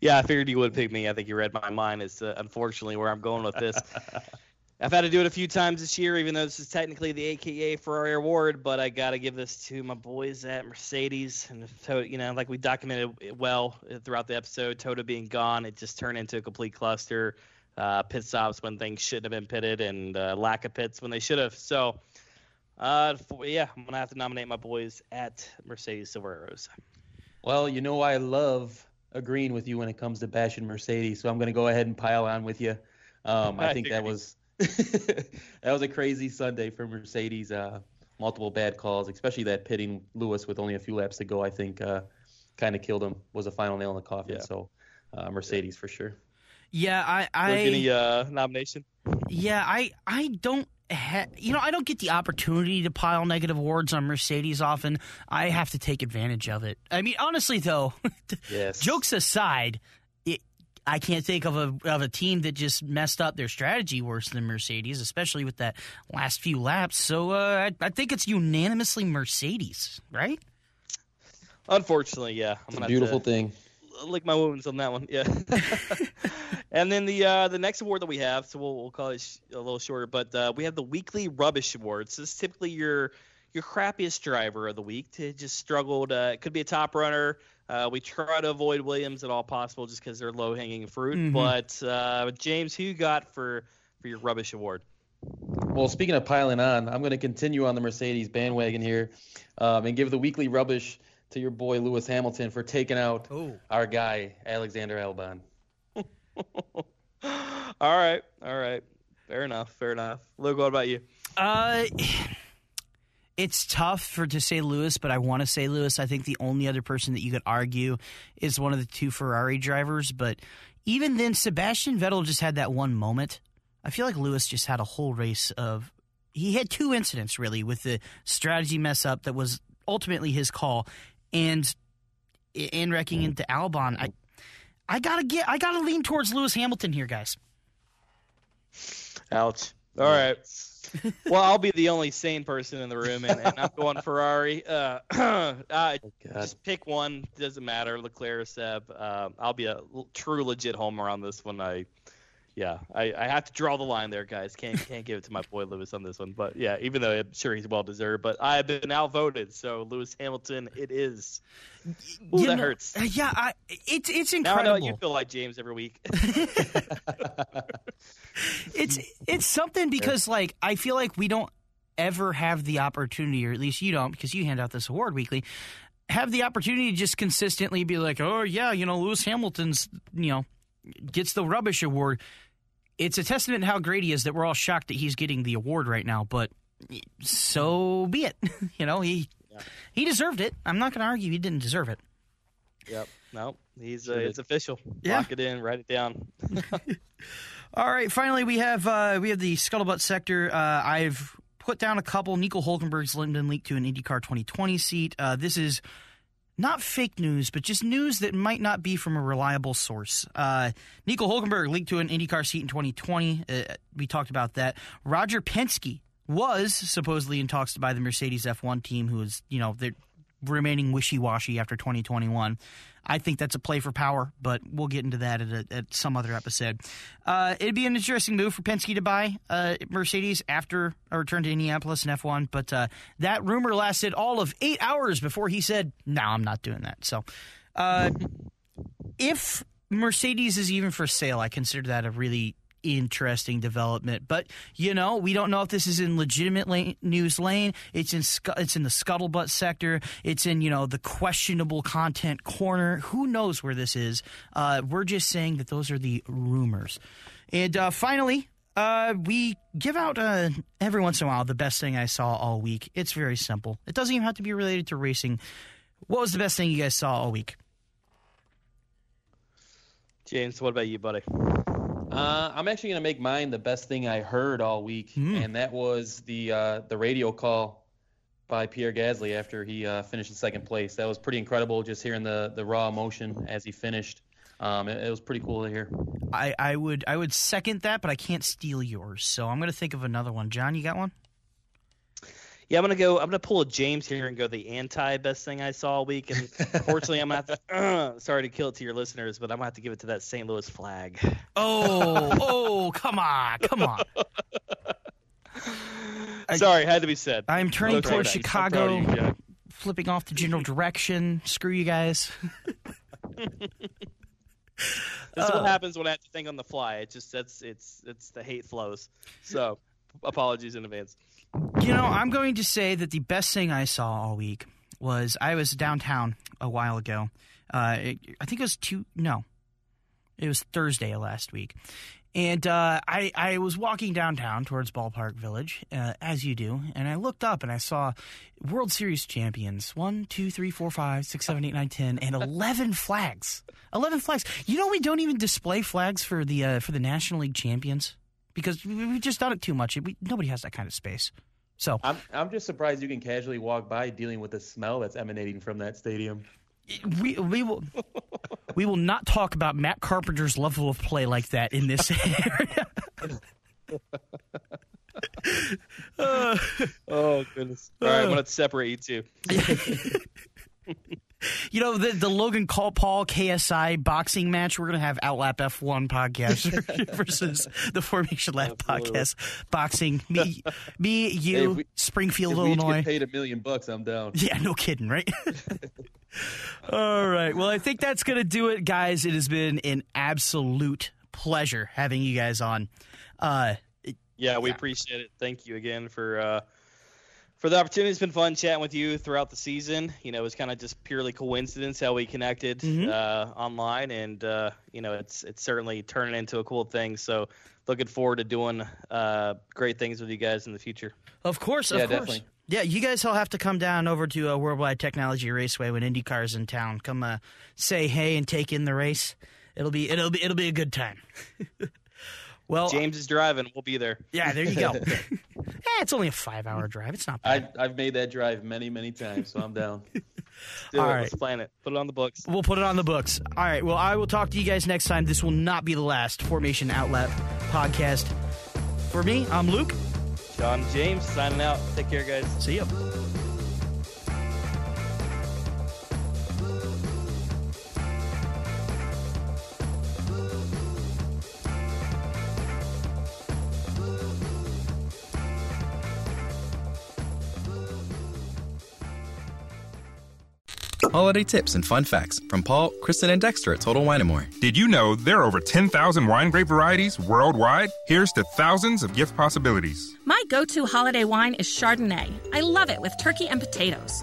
Yeah, I figured you would pick me. I think you read my mind. Is uh, unfortunately where I'm going with this. (laughs) I've had to do it a few times this year, even though this is technically the AKA Ferrari award. But I got to give this to my boys at Mercedes, and you know, like we documented well throughout the episode, Toto being gone, it just turned into a complete cluster. Uh, pit stops when things shouldn't have been pitted, and uh, lack of pits when they should have. So, uh, for, yeah, I'm gonna have to nominate my boys at Mercedes Silver Arrows. Well, you know I love agreeing with you when it comes to bashing Mercedes, so I'm gonna go ahead and pile on with you. Um, I (laughs) think that was (laughs) that was a crazy Sunday for Mercedes. Uh, multiple bad calls, especially that pitting Lewis with only a few laps to go. I think uh, kind of killed him. Was a final nail in the coffin. Yeah. So uh, Mercedes for sure. Yeah, I. I any uh, nomination? Yeah, I. I don't. Ha- you know, I don't get the opportunity to pile negative awards on Mercedes often. I have to take advantage of it. I mean, honestly, though, (laughs) yes. jokes aside, I can't think of a of a team that just messed up their strategy worse than Mercedes, especially with that last few laps. So uh, I, I, think it's unanimously Mercedes, right? Unfortunately, yeah. I'm it's a beautiful thing. Lick my wounds on that one, yeah. (laughs) and then the uh, the next award that we have, so we'll, we'll call it a little shorter, but uh, we have the weekly rubbish awards. This is typically your your crappiest driver of the week to just struggled. Uh, it could be a top runner, uh, we try to avoid Williams at all possible just because they're low hanging fruit. Mm-hmm. But uh, James, who you got for for your rubbish award? Well, speaking of piling on, I'm going to continue on the Mercedes bandwagon here um, and give the weekly rubbish to your boy Lewis Hamilton for taking out Ooh. our guy Alexander Albon. (laughs) all right, all right, fair enough, fair enough. Luke, what about you? Uh it's tough for to say Lewis, but I want to say Lewis. I think the only other person that you could argue is one of the two Ferrari drivers, but even then, Sebastian Vettel just had that one moment. I feel like Lewis just had a whole race of. He had two incidents really with the strategy mess up that was ultimately his call, and in wrecking into Albon. I, I gotta get. I gotta lean towards Lewis Hamilton here, guys. Ouch. All right (laughs) well, I'll be the only sane person in the room, and, and I'm going Ferrari. Uh, (clears throat) uh, oh, just pick one. Doesn't matter. Leclerc, Seb. Uh, I'll be a true legit homer on this one. I, yeah, I, I have to draw the line there, guys. Can't can't give it to my boy Lewis on this one. But yeah, even though I'm sure he's well deserved, but I have been outvoted. So Lewis Hamilton, it is. Ooh, that know, hurts. Uh, yeah, I, it's it's incredible. Now I know you feel like James every week. (laughs) it's it's something because like I feel like we don't ever have the opportunity, or at least you don't, because you hand out this award weekly. Have the opportunity to just consistently be like, oh yeah, you know, Lewis Hamilton's, you know, gets the rubbish award. It's a testament to how great he is that we're all shocked that he's getting the award right now. But so be it. (laughs) you know, he yeah. he deserved it. I'm not going to argue he didn't deserve it. Yep. No, he's uh, it's official. Yeah. Lock it in. Write it down. (laughs) All right. Finally, we have uh, we have the scuttlebutt sector. Uh, I've put down a couple. Nico Hulkenberg's been leaked to an IndyCar 2020 seat. Uh, this is not fake news, but just news that might not be from a reliable source. Uh, Nico Hulkenberg leaked to an IndyCar seat in 2020. Uh, we talked about that. Roger Penske was supposedly in talks to buy the Mercedes F1 team, who is, you know, they're remaining wishy washy after 2021. I think that's a play for power, but we'll get into that at, a, at some other episode. Uh, it'd be an interesting move for Penske to buy uh, Mercedes after a return to Indianapolis and F1, but uh, that rumor lasted all of eight hours before he said, "No, I'm not doing that." So, uh, if Mercedes is even for sale, I consider that a really interesting development. But you know, we don't know if this is in legitimate lane, news lane. It's in it's in the scuttlebutt sector. It's in you know the questionable content corner. Who knows where this is? Uh, we're just saying that those are the rumors. And uh, finally. Uh, we give out uh, every once in a while the best thing I saw all week. It's very simple. It doesn't even have to be related to racing. What was the best thing you guys saw all week? James, what about you, buddy? Uh, I'm actually gonna make mine the best thing I heard all week, mm. and that was the uh, the radio call by Pierre Gasly after he uh, finished in second place. That was pretty incredible, just hearing the the raw emotion as he finished. Um, it, it, was pretty cool to hear. I, I would I would second that, but I can't steal yours, so I'm gonna think of another one. Jon, you got one? Yeah, I'm gonna go. I'm gonna pull a James here and go the anti best thing I saw all week. And unfortunately, I'm gonna have to. (laughs) Uh, sorry to kill it to your listeners, but I'm gonna have to give it to that St. Louis flag. Oh, (laughs) oh, come on, come on. (laughs) sorry, had to be said. I'm turning towards Chicago, you, flipping off the general direction. Screw you guys. this is what uh, happens when I have to think on the fly. It just that's it's it's the hate flows. So apologies in advance. You know, I'm going to say that the best thing I saw all week was I was downtown a while ago. Uh, it, I think it was two. No, it was Thursday last week, and uh, I I was walking downtown towards Ballpark Village uh, as you do, and I looked up and I saw World Series champions one, two, three, four, five, six, seven, eight, nine, ten, and eleven flags. Eleven flags. You know we don't even display flags for the uh, for the National League champions because we've just done it too much. We, nobody has that kind of space. So I'm I'm just surprised you can casually walk by dealing with the smell that's emanating from that stadium. We we will we will not talk about Matt Carpenter's level of play like that in this (laughs) area. uh, (laughs) oh goodness! All right, I'm gonna separate you two. (laughs) (laughs) You know, the, the Logan Call Paul KSI boxing match, we're going to have Outlap F1 podcast (laughs) versus the Formation Lap podcast. Boxing. Me, (laughs) me you, hey, we, Springfield, Illinois. Paid a million bucks, I'm down. Yeah, no kidding, right? All right. Well, I think that's going to do it, guys. It has been an absolute pleasure having you guys on. Uh, yeah, we yeah. appreciate it. Thank you again for. Uh, for the opportunity. It's been fun chatting with you throughout the season. You know, it was kind of just purely coincidence how we connected mm-hmm. uh, online, and uh, you know, it's it's certainly turning into a cool thing. So, looking forward to doing uh, great things with you guys in the future. Of course, of yeah, course. Definitely. Yeah, you guys all have to come down over to uh, Worldwide Technology Raceway when IndyCar's in town. Come uh, say hey and take in the race. It'll be it'll be it'll be a good time. (laughs) Well, James is driving. We'll be there. Yeah, there you go. (laughs) eh, it's only a five-hour drive. It's not bad. I, have made that drive many, many times, so I'm down. (laughs) Do All it. right. Let's plan it. Put it on the books. We'll put it on the books. All right. Well, I will talk to you guys next time. This will not be the last Formation Out Lap podcast. For me, I'm Luke. Jon James signing out. Take care, guys. See you. Holiday tips and fun facts from Paul, Kristen, and Dexter at Total Wine & More. Did you know there are over 10,000 wine grape varieties worldwide? Here's to thousands of gift possibilities. My go-to holiday wine is Chardonnay. I love it with turkey and potatoes.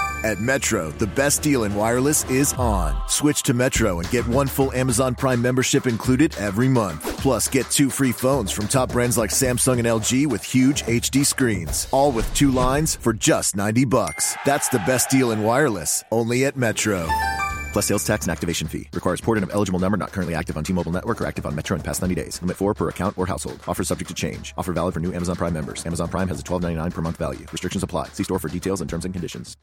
At Metro, the best deal in wireless is on. Switch to Metro and get one full Amazon Prime membership included every month. Plus, get two free phones from top brands like Samsung and LG with huge HD screens, all with two lines for just 90 bucks. That's the best deal in wireless, only at Metro. plus sales tax and activation fee. Requires port in of eligible number not currently active on T-Mobile network or active on Metro in past 90 days. Limit 4 per account or household. Offer subject to change. Offer valid for new Amazon Prime members. Amazon Prime has a $12.99 per month value. Restrictions apply. See store for details and terms and conditions.